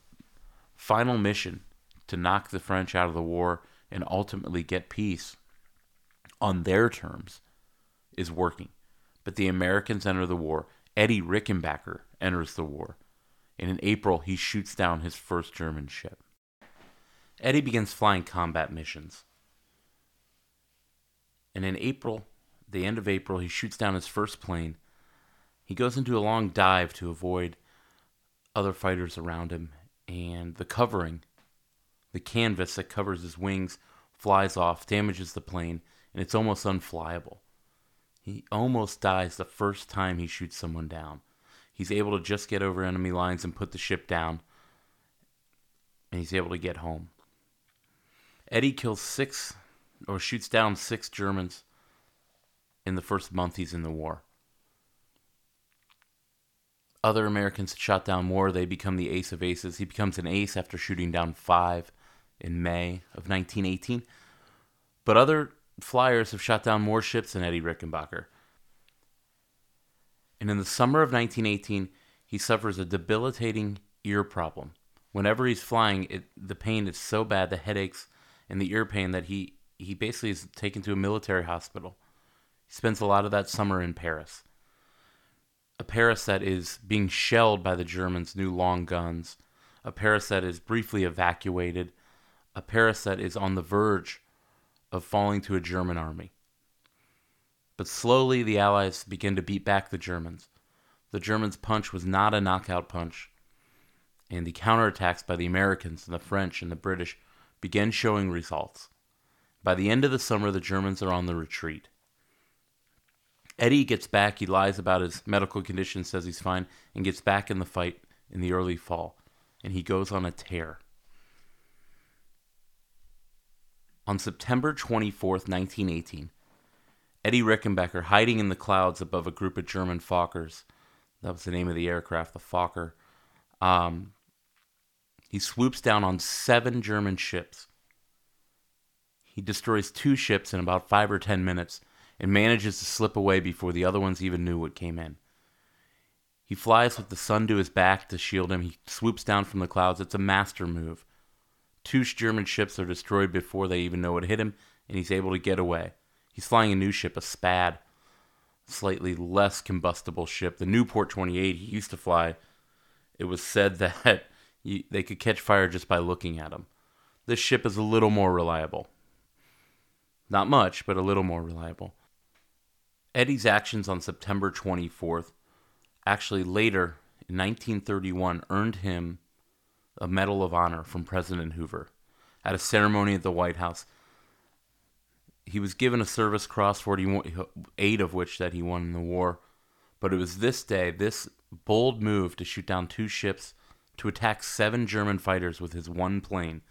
final mission to knock the French out of the war and ultimately get peace on their terms is working. But the Americans enter the war. Eddie Rickenbacker enters the war. And in April, he shoots down his first German ship. Eddie begins flying combat missions. And in April, the end of April, he shoots down his first plane. He goes into a long dive to avoid other fighters around him, and the covering, the canvas that covers his wings, flies off, damages the plane, and it's almost unflyable. He almost dies the first time he shoots someone down. He's able to just get over enemy lines and put the ship down, and he's able to get home. Eddie kills six or shoots down six Germans in the first month he's in the war. Other Americans shot down more. They become the ace of aces. He becomes an ace after shooting down five in May of 1918. But other flyers have shot down more ships than Eddie Rickenbacker. And in the summer of 1918, he suffers a debilitating ear problem. Whenever he's flying, it, the pain is so bad, the headaches and the ear pain, that he he basically is taken to a military hospital. He spends a lot of that summer in Paris. a Paris that is being shelled by the Germans' new long guns, a Paris that is briefly evacuated, a Paris that is on the verge of falling to a German army. But slowly the Allies begin to beat back the Germans. The Germans' punch was not a knockout punch, and the counterattacks by the Americans and the French and the British began showing results. By the end of the summer, the Germans are on the retreat. Eddie gets back, he lies about his medical condition, says he's fine, and gets back in the fight in the early fall, and he goes on a tear. On September 24, 1918, Eddie Rickenbacker, hiding in the clouds above a group of German Fokkers, that was the name of the aircraft, the Fokker, um, he swoops down on seven German ships. He destroys two ships in about five or ten minutes and manages to slip away before the other ones even knew what came in. He flies with the sun to his back to shield him. He swoops down from the clouds. It's a master move. Two German ships are destroyed before they even know it hit him, and he's able to get away. He's flying a new ship, a SPAD, slightly less combustible ship. The Nieuport 28 he used to fly, it was said [LAUGHS] that you, they could catch fire just by looking at him. This ship is a little more reliable. Not much, but a little more reliable. Eddie's actions on September 24th, actually later in 1931, earned him a Medal of Honor from President Hoover at a ceremony at the White House. He was given a Service Cross, 48 of which that he won in the war. But it was this day, this bold move to shoot down two ships to attack seven German fighters with his one plane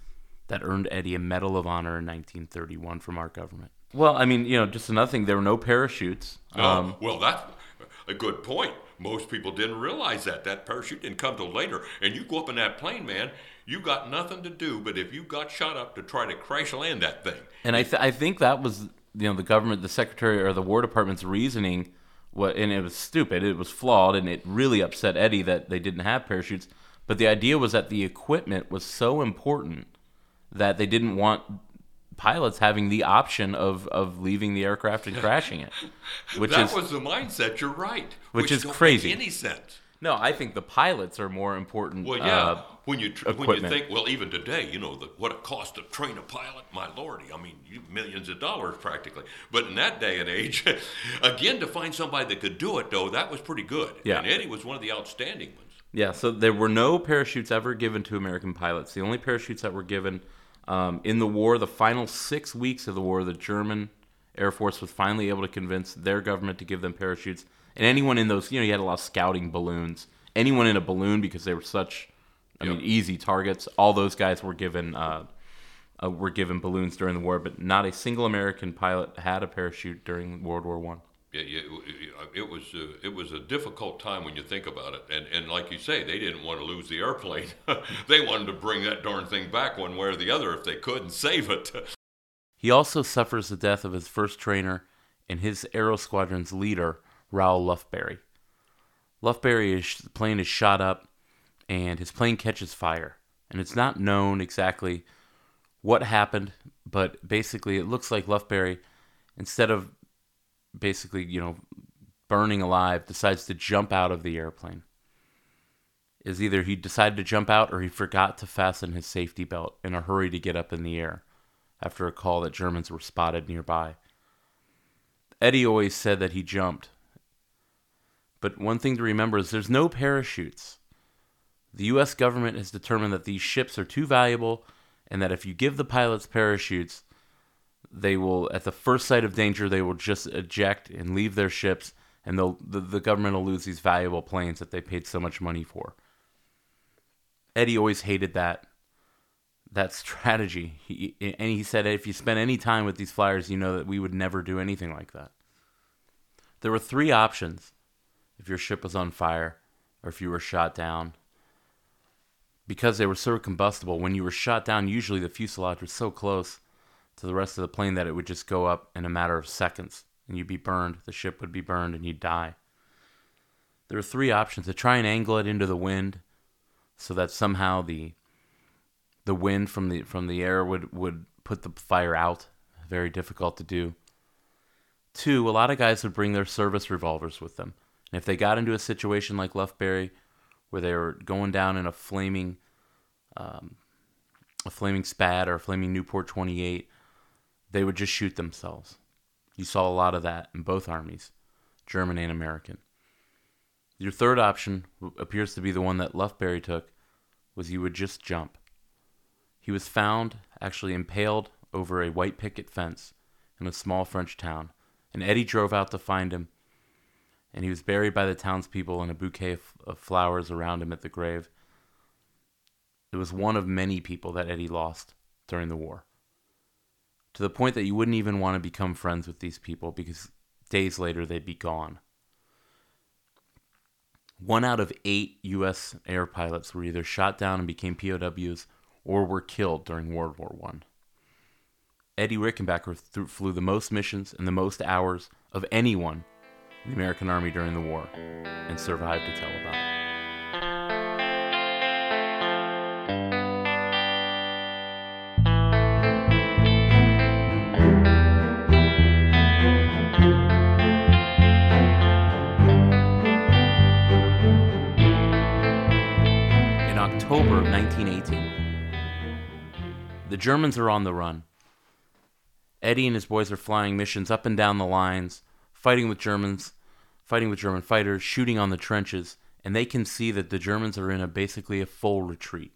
that earned Eddie a Medal of Honor in 1931 from our government. Well, I mean, you know, just another thing, there were no parachutes. Oh, um, well, that's a good point. Most people didn't realize that. That parachute didn't come till later. And you go up in that plane, man, you got nothing to do but if you got shot up to try to crash land that thing. And I, th- I think that was, you know, the government, the secretary or the War Department's reasoning. What, and it was stupid. It was flawed, and it really upset Eddie that they didn't have parachutes. But the idea was that the equipment was so important that they didn't want pilots having the option of, of leaving the aircraft and crashing it. [LAUGHS] Which that is, was the mindset. You're right. Which, which is crazy. any sense? No, I think the pilots are more important. Well, yeah. Uh, when you tr- when you think, well, even today, you know the, what it costs to train a pilot. My lordy, I mean, millions of dollars practically. But in that day and age, [LAUGHS] again, to find somebody that could do it, though, that was pretty good. Yeah. And Eddie was one of the outstanding ones. Yeah. So there were no parachutes ever given to American pilots. The only parachutes that were given um, in the war, the final six weeks of the war, the German Air Force was finally able to convince their government to give them parachutes. And anyone in those, you know, you had a lot of scouting balloons. Anyone in a balloon because they were such, I yep. mean, easy targets. All those guys were given uh, uh, were given balloons during the war, but not a single American pilot had a parachute during World War One it, it, was uh, it was a difficult time when you think about it, and and like you say, they didn't want to lose the airplane. [LAUGHS] they wanted to bring that darn thing back one way or the other if they could and save it. [LAUGHS] he also suffers the death of his first trainer and his aero squadron's leader, Raoul Lufbery. Lufbery's plane is shot up, and his plane catches fire, and it's not known exactly what happened, but basically it looks like Lufbery, instead of basically, you know, burning alive, decides to jump out of the airplane. Is either he decided to jump out or he forgot to fasten his safety belt in a hurry to get up in the air after a call that Germans were spotted nearby. Eddie always said that he jumped. But one thing to remember is there's no parachutes. The US government has determined that these ships are too valuable and that if you give the pilots parachutes, they will at the first sight of danger they will just eject and leave their ships and the, the government will lose these valuable planes that they paid so much money for. Eddie always hated that that strategy. He, and he said if you spend any time with these flyers you know that we would never do anything like that. There were three options if your ship was on fire or if you were shot down. Because they were so combustible when you were shot down usually the fuselage was so close to the rest of the plane that it would just go up in a matter of seconds and you'd be burned. The ship would be burned and you'd die. There are three options to try and angle it into the wind so that somehow the the wind from the from the air would, would put the fire out. Very difficult to do. Two, a lot of guys would bring their service revolvers with them. And if they got into a situation like Lufbery, where they were going down in a flaming, um, a flaming Spad or a flaming Nieuport 28, they would just shoot themselves. You saw a lot of that in both armies, German and American. Your third option appears to be the one that Lufbery took, was you would just jump. He was found actually impaled over a white picket fence in a small French town, and Eddie drove out to find him, and he was buried by the townspeople in a bouquet of, of flowers around him at the grave. It was one of many people that Eddie lost during the war. To the point that you wouldn't even want to become friends with these people because days later they'd be gone. One out of eight U.S. air pilots were either shot down and became POWs or were killed during World War I. Eddie Rickenbacker th- flew the most missions and the most hours of anyone in the American Army during the war and survived to tell about it. Germans are on the run. Eddie and his boys are flying missions up and down the lines, fighting with Germans, fighting with German fighters, shooting on the trenches, and they can see that the Germans are in a basically a full retreat.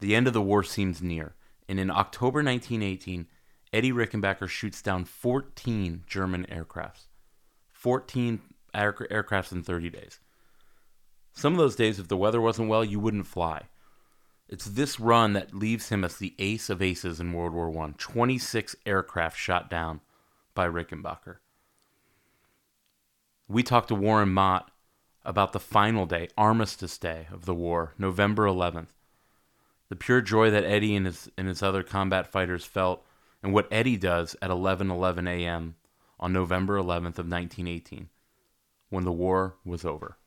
The end of the war seems near, and in October 1918, Eddie Rickenbacker shoots down 14 German aircrafts. 14 air- aircrafts in 30 days. Some of those days, if the weather wasn't well, you wouldn't fly. It's this run that leaves him as the ace of aces in World War I. 26 aircraft shot down by Rickenbacker. We talked to Warren Mott about the final day, Armistice Day of the war, November 11th. The pure joy that Eddie and his, and his other combat fighters felt, and what Eddie does at 11:11 a.m. on November 11th of 1918, when the war was over.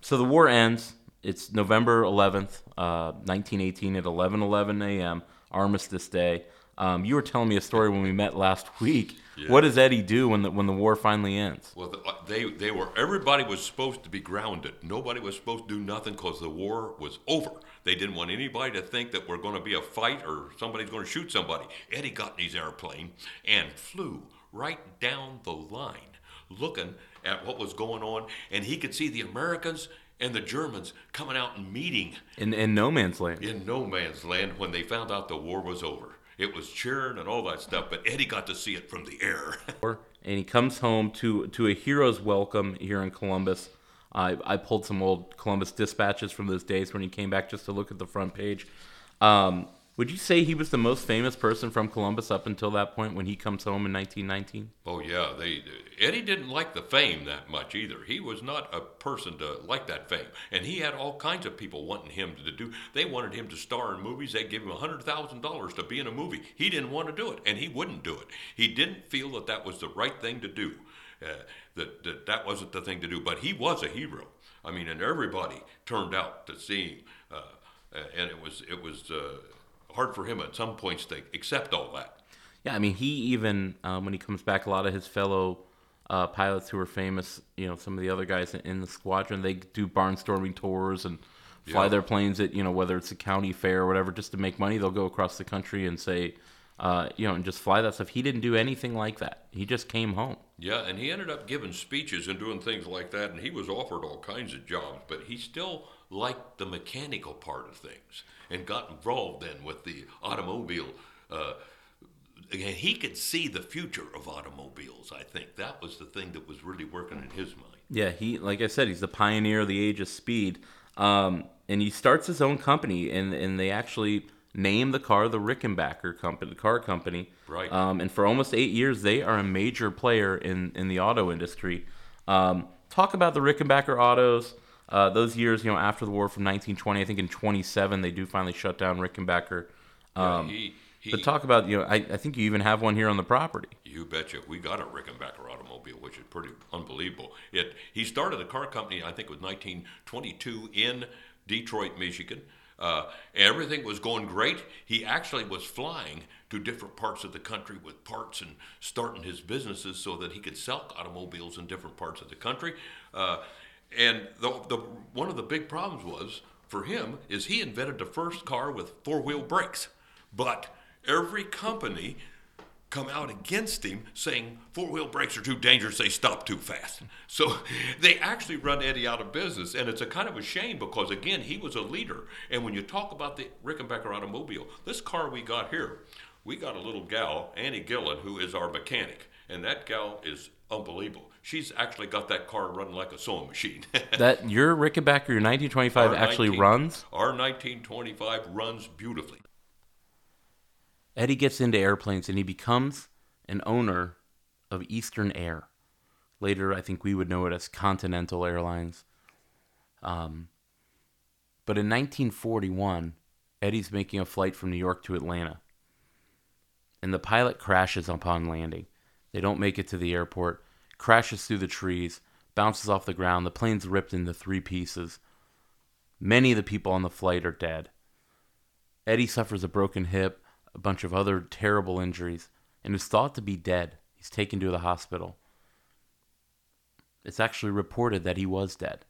So the war ends. It's November 11th, uh, 1918 at 11:11 a.m. Armistice Day. Um, you were telling me a story when we met last week. What does Eddie do when the when the war finally ends? Well, uh, they they were everybody was supposed to be grounded. Nobody was supposed to do nothing because the war was over. They didn't want anybody to think that we're going to be a fight or somebody's going to shoot somebody. Eddie got in his airplane and flew right down the line, looking at what was going on, and he could see the Americans and the Germans coming out and meeting In in no man's land. in no man's land when they found out the war was over. It was cheering and all that stuff, but Eddie got to see it from the air. [LAUGHS] and he comes home to to a hero's welcome here in Columbus. I I pulled some old Columbus dispatches from those days when he came back just to look at the front page. Um, would you say he was the most famous person from Columbus up until that point when he comes home in 1919? Oh yeah, they Eddie didn't like the fame that much either. He was not a person to like that fame, and he had all kinds of people wanting him to do. They wanted him to star in movies. They gave him hundred thousand dollars to be in a movie. He didn't want to do it, and he wouldn't do it. He didn't feel that that was the right thing to do. Uh, that, that that wasn't the thing to do. But he was a hero. I mean, and everybody turned out to see him, uh, and it was it was uh, hard for him at some points to accept all that. Yeah, I mean, he even um, when he comes back, a lot of his fellow uh, pilots who are famous, you know, some of the other guys in, in the squadron, they do barnstorming tours and fly Yeah. their planes at, you know, whether it's a county fair or whatever, just to make money. They'll go across the country and say, uh, you know, and just fly that stuff. He didn't do anything like that. He just came home. Yeah, and he ended up giving speeches and doing things like that, and he was offered all kinds of jobs, but he still liked the mechanical part of things and got involved then with the automobile. Uh, and he could see the future of automobiles. I think that was the thing that was really working in his mind. Yeah, he like I said, he's the pioneer of the age of speed. Um, and he starts his own company, and and they actually name the car the Rickenbacker company, the car company. Right. Um, and for almost eight years, they are a major player in in the auto industry. Um, talk about the Rickenbacker autos. Uh, those years, you know, after the war from 1920, I think in 27 they do finally shut down Rickenbacker. Yeah, Um, he, he, but talk about, you know, I, I think you even have one here on the property. You betcha. We got a Rickenbacker automobile, which is pretty unbelievable. It he started a car company, I think it was 1922 in Detroit, Michigan. Uh, everything was going great. He actually was flying to different parts of the country with parts and starting his businesses so that he could sell automobiles in different parts of the country. Uh, and the, the, one of the big problems was for him is he invented the first car with four wheel brakes. But every company come out against him saying four wheel brakes are too dangerous, they stop too fast. [LAUGHS] So they actually run Eddie out of business. And it's a kind of a shame because, again, he was a leader. And when you talk about the Rickenbacker automobile, this car we got here, we got a little gal, Annie Gillen, who is our mechanic. And that gal is unbelievable. She's actually got that car running like a sewing machine. [LAUGHS] that your Rickenbacker, your 1925 Our actually 19 runs. Our 1925 runs beautifully. Eddie gets into airplanes and he becomes an owner of Eastern Air. Later, I think we would know it as Continental Airlines. Um, but in 1941, Eddie's making a flight from New York to Atlanta. And the pilot crashes upon landing. They don't make it to the airport, crashes through the trees, bounces off the ground. The plane's ripped into three pieces. Many of the people on the flight are dead. Eddie suffers a broken hip, a bunch of other terrible injuries, and is thought to be dead. He's taken to the hospital. It's actually reported that he was dead.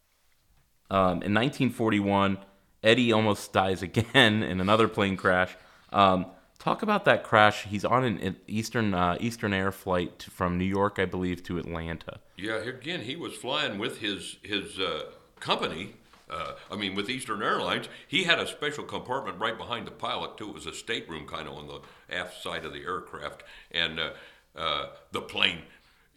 Um, in 1941, Eddie almost dies [LAUGHS] again in another plane crash. Um, talk about that crash. He's on an Eastern uh, Eastern Air flight to, from New York, I believe, to Atlanta. Yeah, again, he was flying with his his uh, company. Uh, I mean, with Eastern Airlines, he had a special compartment right behind the pilot too. It was a stateroom kind of on the aft side of the aircraft, and uh, uh, the plane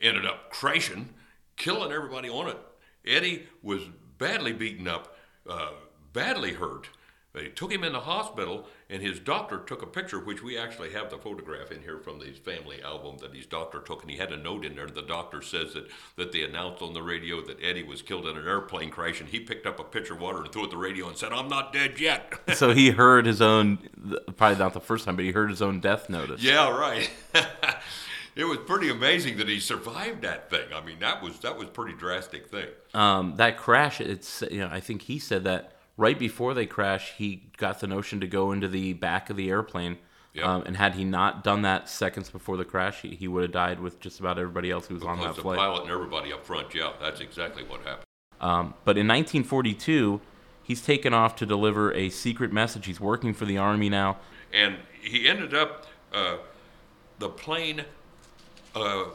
ended up crashing, killing everybody on it. Eddie was badly beaten up, uh, badly hurt. They took him in the hospital, and his doctor took a picture, which we actually have the photograph in here from his family album that his doctor took, and he had a note in there. The doctor says that, that they announced on the radio that Eddie was killed in an airplane crash, and he picked up a pitcher of water and threw it at the radio and said, I'm not dead yet. [LAUGHS] so he heard his own, probably not the first time, but he heard his own death notice. yeah, right. [LAUGHS] it was pretty amazing that he survived that thing. I mean, that was that was a pretty drastic thing. Um, that crash, it's you know, I think he said that right before they crash, he got the notion to go into the back of the airplane. Yep. Um, and had he not done that seconds before the crash, he, he would have died with just about everybody else who was on Because that the flight. pilot and everybody up front, yeah, that's exactly what happened. Um, but in 1942, he's taken off to deliver a secret message. He's working for the army now. and he ended up uh, the plane uh,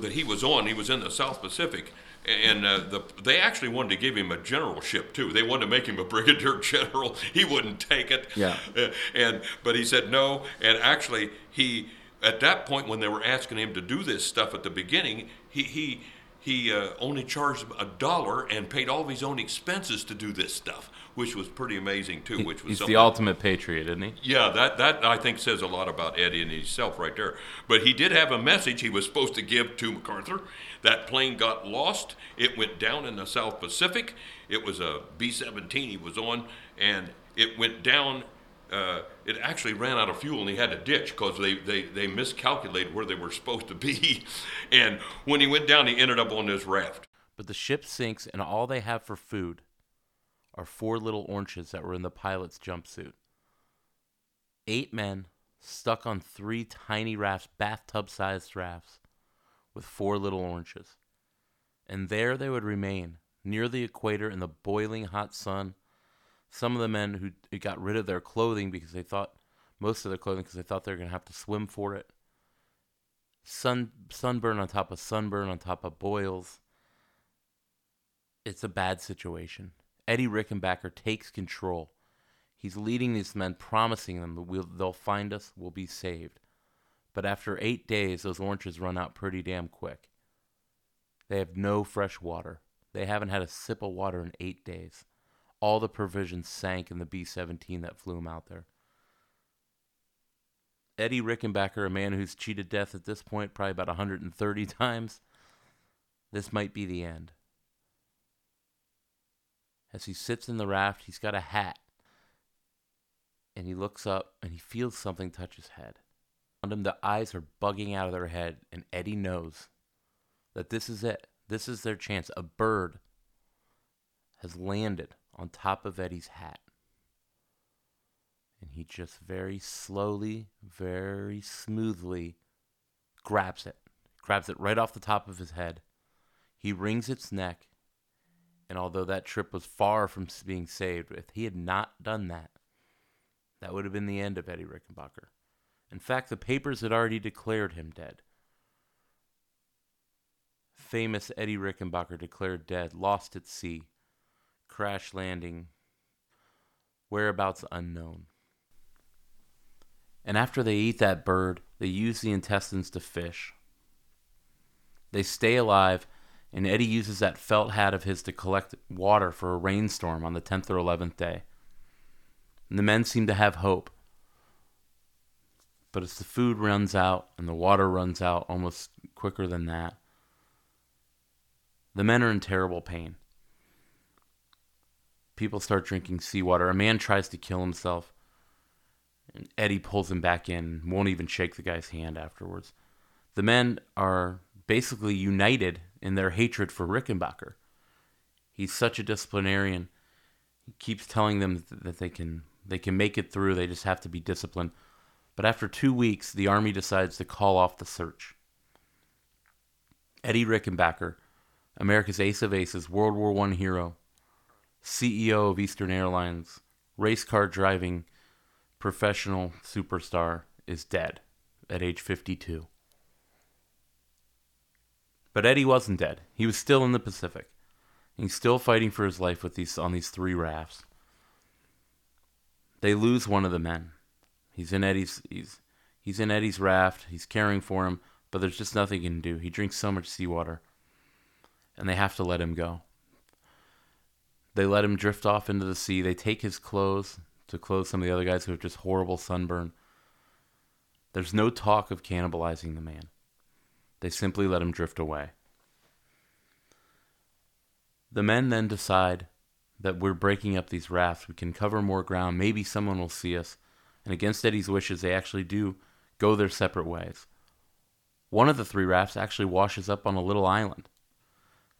that he was on. He was in the South Pacific, and uh, the, they actually wanted to give him a generalship too. They wanted to make him a brigadier [LAUGHS] general. He wouldn't take it. Yeah. Uh, and but he said no. And actually, he at that point when they were asking him to do this stuff at the beginning, he he. He uh, only charged a dollar and paid all of his own expenses to do this stuff, which was pretty amazing too. Which was He's something the ultimate patriot, isn't he? yeah, that, that I think says a lot about Eddie and himself right there. But he did have a message he was supposed to give to MacArthur. That plane got lost. It went down in the South Pacific. It was a B 17 he was on, and it went down. Uh, it actually ran out of fuel and he had to ditch because they, they, they miscalculated where they were supposed to be. [LAUGHS] And when he went down, he ended up on this raft. But the ship sinks, and all they have for food are four little oranges that were in the pilot's jumpsuit. Eight men stuck on three tiny rafts, bathtub sized rafts, with four little oranges. And there they would remain, near the equator in the boiling hot sun. Some of the men who got rid of their clothing because they thought, most of their clothing because they thought they were going to have to swim for it. Sun, sunburn on top of sunburn on top of boils it's a bad situation. Eddie Rickenbacker takes control. He's leading these men, promising them that we'll, they'll find us, we'll be saved. But after eight days, those oranges run out pretty damn quick. They have no fresh water. They haven't had a sip of water in eight days. All the provisions sank in the B 17 that flew him out there. Eddie Rickenbacker, a man who's cheated death at this point probably about 130 [LAUGHS] times, this might be the end. As he sits in the raft, he's got a hat. And he looks up and he feels something touch his head. Him, the eyes are bugging out of their head, and Eddie knows that this is it. This is their chance. A bird has landed on top of Eddie's hat. and he just very slowly, very smoothly grabs it, grabs it right off the top of his head. He wrings its neck, and although that trip was far from being saved, if he had not done that, that would have been the end of Eddie Rickenbacker. In fact, the papers had already declared him dead. Famous Eddie Rickenbacker declared dead, lost at sea, crash landing, whereabouts unknown. And after they eat that bird, they use the intestines to fish. They stay alive, and Eddie uses that felt hat of his to collect water for a rainstorm on the 10th or 11th day. And the men seem to have hope. But as the food runs out and the water runs out almost quicker than that, the men are in terrible pain. People start drinking seawater. A man tries to kill himself. And Eddie pulls him back in, won't even shake the guy's hand afterwards. The men are basically united in their hatred for Rickenbacker. He's such a disciplinarian. He keeps telling them that they can they can make it through. They just have to be disciplined. But after two weeks, the army decides to call off the search. Eddie Rickenbacker, America's ace of aces, World War I hero, CEO of Eastern Airlines, race car driving professional superstar, is dead at age 52. But Eddie wasn't dead. He was still in the Pacific. He's still fighting for his life with these on these three rafts. They lose one of the men. He's in Eddie's he's he's in Eddie's raft. He's caring for him, but there's just nothing he can do. He drinks so much seawater. And they have to let him go. They let him drift off into the sea. They take his clothes to clothe some of the other guys who have just horrible sunburn. There's no talk of cannibalizing the man. They simply let him drift away. The men then decide that we're breaking up these rafts. We can cover more ground. Maybe someone will see us. And against Eddie's wishes, they actually do go their separate ways. One of the three rafts actually washes up on a little island.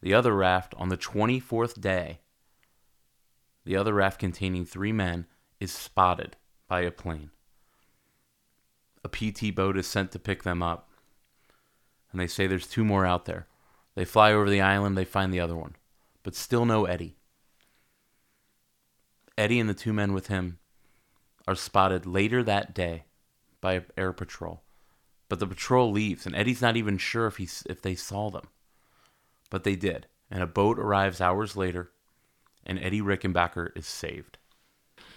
The other raft, on the 24th day, the other raft containing three men, is spotted by a plane. A PT boat is sent to pick them up. And they say there's two more out there. They fly over the island, they find the other one, but still no Eddie. Eddie and the two men with him are spotted later that day by air patrol. But the patrol leaves, and Eddie's not even sure if, he, if they saw them. But they did. And a boat arrives hours later, and Eddie Rickenbacker is saved.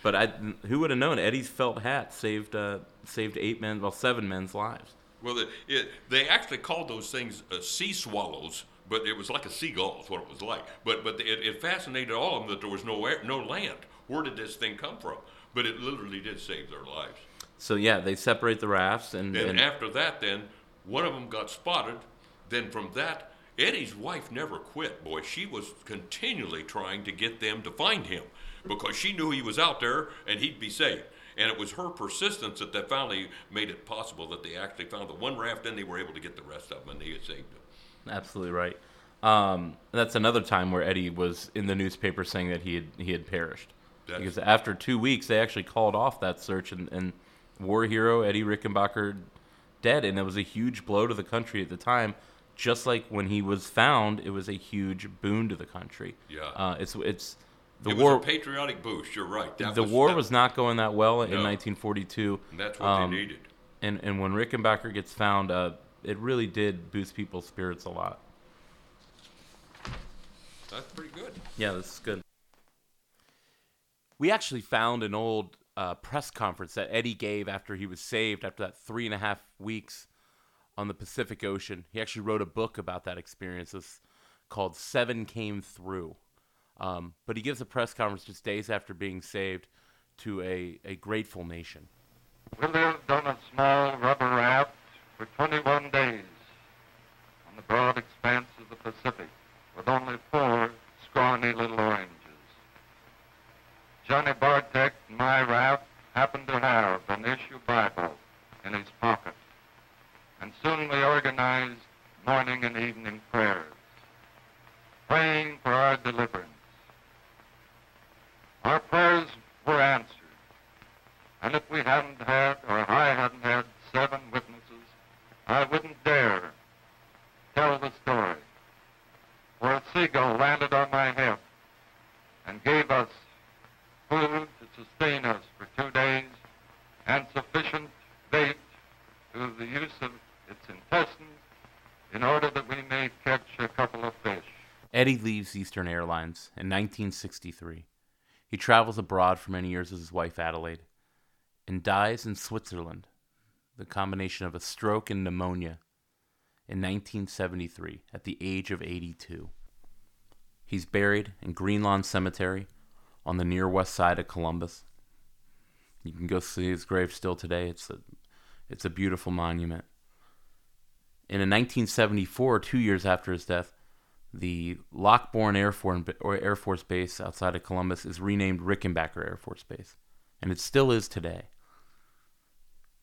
But I, who would have known? Eddie's felt hat saved uh, saved eight men, well, seven men's lives. Well, the, it, they actually called those things uh, sea swallows, but it was like a seagull, is what it was like. But but it, it fascinated all of them that there was no air, no land. Where did this thing come from? But it literally did save their lives. So yeah, they separate the rafts, and, And and after that, then one of them got spotted. Then from that, Eddie's wife never quit. Boy, she was continually trying to get them to find him because she knew he was out there and he'd be safe. And it was her persistence that, that finally made it possible that they actually found the one raft, and they were able to get the rest of them, and they had saved them. absolutely right. Um, that's another time where Eddie was in the newspaper saying that he had he had perished. Because after two weeks, they actually called off that search, and, and war hero Eddie Rickenbacker dead, and it was a huge blow to the country at the time. Just like when he was found, it was a huge boon to the country. Yeah. uh, it's it's the it war. was a patriotic boost. You're right. That the war that- was not going that well in No. 1942. and that's what um, they needed. and and when Rickenbacker gets found, uh, it really did boost people's spirits a lot. That's pretty good. Yeah, this is good. We actually found an old uh, press conference that Eddie gave after he was saved after that three and a half weeks on the Pacific Ocean. He actually wrote a book about that experience. It's called Seven Came Through. Um, but he gives a press conference just days after being saved to a, a grateful nation. We lived on a small rubber raft for 21 days on the broad expanse of the Pacific with only four scrawny little oranges. Johnny Bartek my raft happened to have an issue Bible in his pocket. And soon we organized morning and evening prayers, praying for our deliverance. Our prayers were answered. And if we hadn't had, or I hadn't had seven witnesses, I wouldn't dare tell the story. For a seagull landed on my head and gave us food to sustain us for two days and sufficient bait through the use of its intestines in order that we may catch a couple of fish. Eddie leaves Eastern Airlines in 1963. He travels abroad for many years with his wife Adelaide and dies in Switzerland, the combination of a stroke and pneumonia, in 1973 at the age of 82. He's buried in Greenlawn Cemetery on the near west side of Columbus. You can go see his grave still today. It's a, it's a beautiful monument. In 1974, two years after his death, the Lockbourne Air Force, Air Force Base outside of Columbus is renamed Rickenbacker Air Force Base. And it still is today.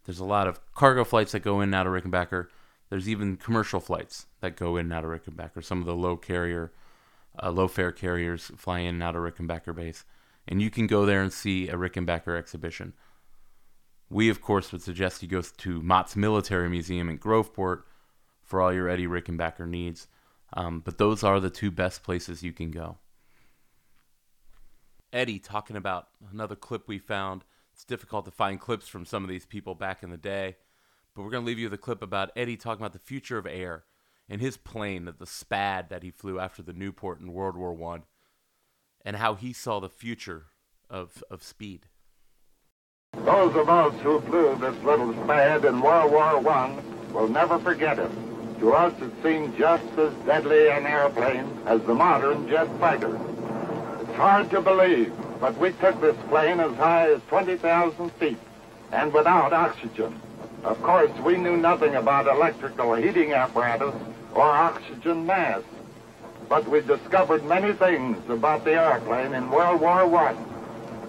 There's a lot of cargo flights that go in and out of Rickenbacker. There's even commercial flights that go in and out of Rickenbacker. Some of the low carrier, uh, low fare carriers fly in and out of Rickenbacker base, and you can go there and see a Rickenbacker exhibition. We, of course, would suggest you go to Mott's Military Museum in Groveport for all your Eddie Rickenbacker needs. Um, but those are the two best places you can go. Eddie talking about another clip we found it's difficult to find clips from some of these people back in the day. But we're going to leave you with a clip about Eddie talking about the future of air and his plane, the SPAD that he flew after the Nieuport in World War One, and how he saw the future of, of speed. Those of us who flew this little SPAD in World War One will never forget it. To us, it seemed just as deadly an airplane as the modern jet fighter. It's hard to believe, but we took this plane as high as 20,000 feet and without oxygen. Of course, we knew nothing about electrical heating apparatus or oxygen masks. But we discovered many things about the airplane in World War I.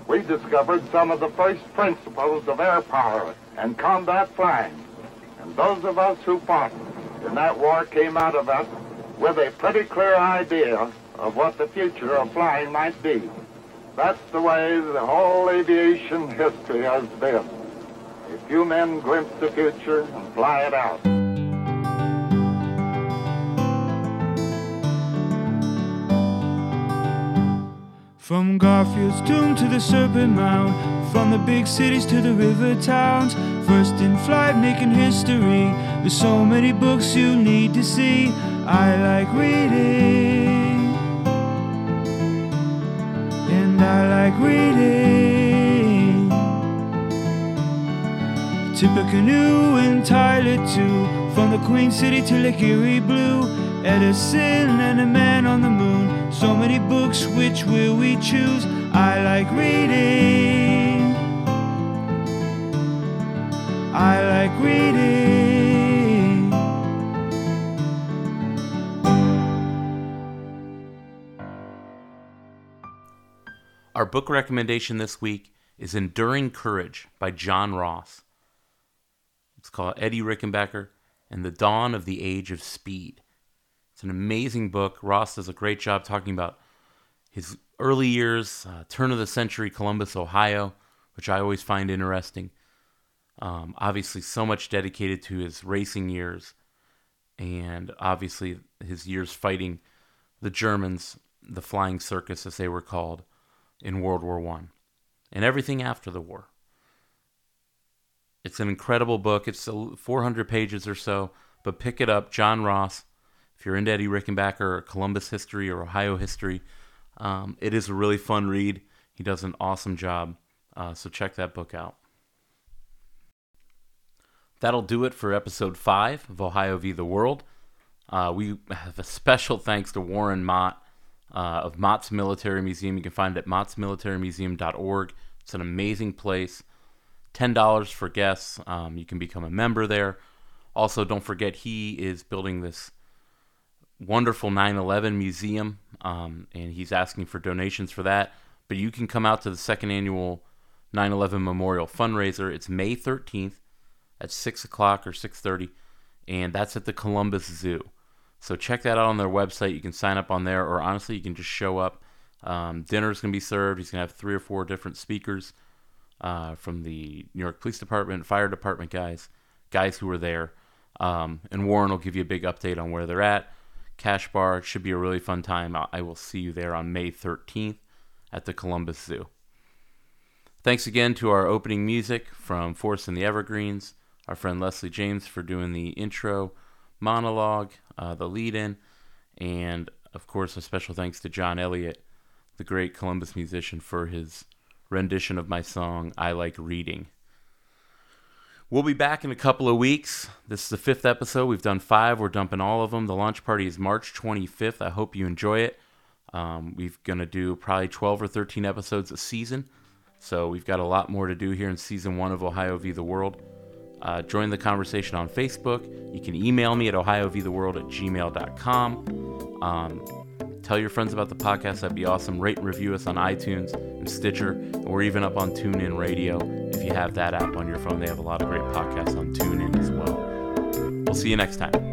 We discovered some of the first principles of air power and combat flying. And those of us who fought in that war came out of it with a pretty clear idea of what the future of flying might be. That's the way the whole aviation history has been. A few men glimpse the future and fly it out. From Garfield's tomb to the Serpent Mound, from the big cities to the river towns, first in flight making history. There's so many books you need to see. I like reading. And I like reading. Tippecanoe and Tyler too, from the Queen City to Lake Erie Blue, Edison and a Man on the Moon. So many books, which will we choose? I like reading. I like reading. Our book recommendation this week is Enduring Courage by John Ross. It's called Eddie Rickenbacker and the Dawn of the Age of Speed. It's an amazing book. Ross does a great job talking about his early years, uh, turn of the century Columbus, Ohio, which I always find interesting. Um, obviously, so much dedicated to his racing years, and obviously his years fighting the Germans, the Flying Circus, as they were called in World War One and everything after the war. It's an incredible book. It's 400 pages or so, but pick it up. John Ross, if you're into Eddie Rickenbacker or Columbus history or Ohio history, um, it is a really fun read. He does an awesome job. Uh, so check that book out. That'll do it for episode five of Ohio v. the World. Uh, we have a special thanks to Warren Mott uh, of Mott's Military Museum. You can find it at mottsmilitarymuseum.org. It's an amazing place. $10 for guests. Um, you can become a member there. Also, don't forget he is building this wonderful 9 11 museum, um, and he's asking for donations for that. But you can come out to the second annual 9 11 Memorial fundraiser. It's May 13th at 6 o'clock or 6.30, and that's at the Columbus Zoo. So check that out on their website. You can sign up on there, or honestly, you can just show up. Um, dinner's going to be served. He's going to have three or four different speakers. uh, from the New York Police Department, Fire Department guys, guys who were there. Um, and Warren will give you a big update on where they're at. Cash Bar should be a really fun time. I will see you there on May 13th at the Columbus Zoo. Thanks again to our opening music from Force and the Evergreens, our friend Leslie James for doing the intro monologue, uh, the lead in, and of course, a special thanks to John Elliott, the great Columbus musician, for his rendition of my song, I Like Reading. We'll be back in a couple of weeks. This is the fifth episode. We've done five. We're dumping all of them. The launch party is March 25th. I hope you enjoy it. Um, we're going to do probably 12 or 13 episodes a season. So we've got a lot more to do here in season one of Ohio v. the World. Uh, join the conversation on Facebook. You can email me at ohiovtheworld at gmail.com. Um, tell your friends about the podcast. That'd be awesome. Rate and review us on iTunes and Stitcher. We're even up on TuneIn Radio. If you have that app on your phone, they have a lot of great podcasts on TuneIn as well. We'll see you next time.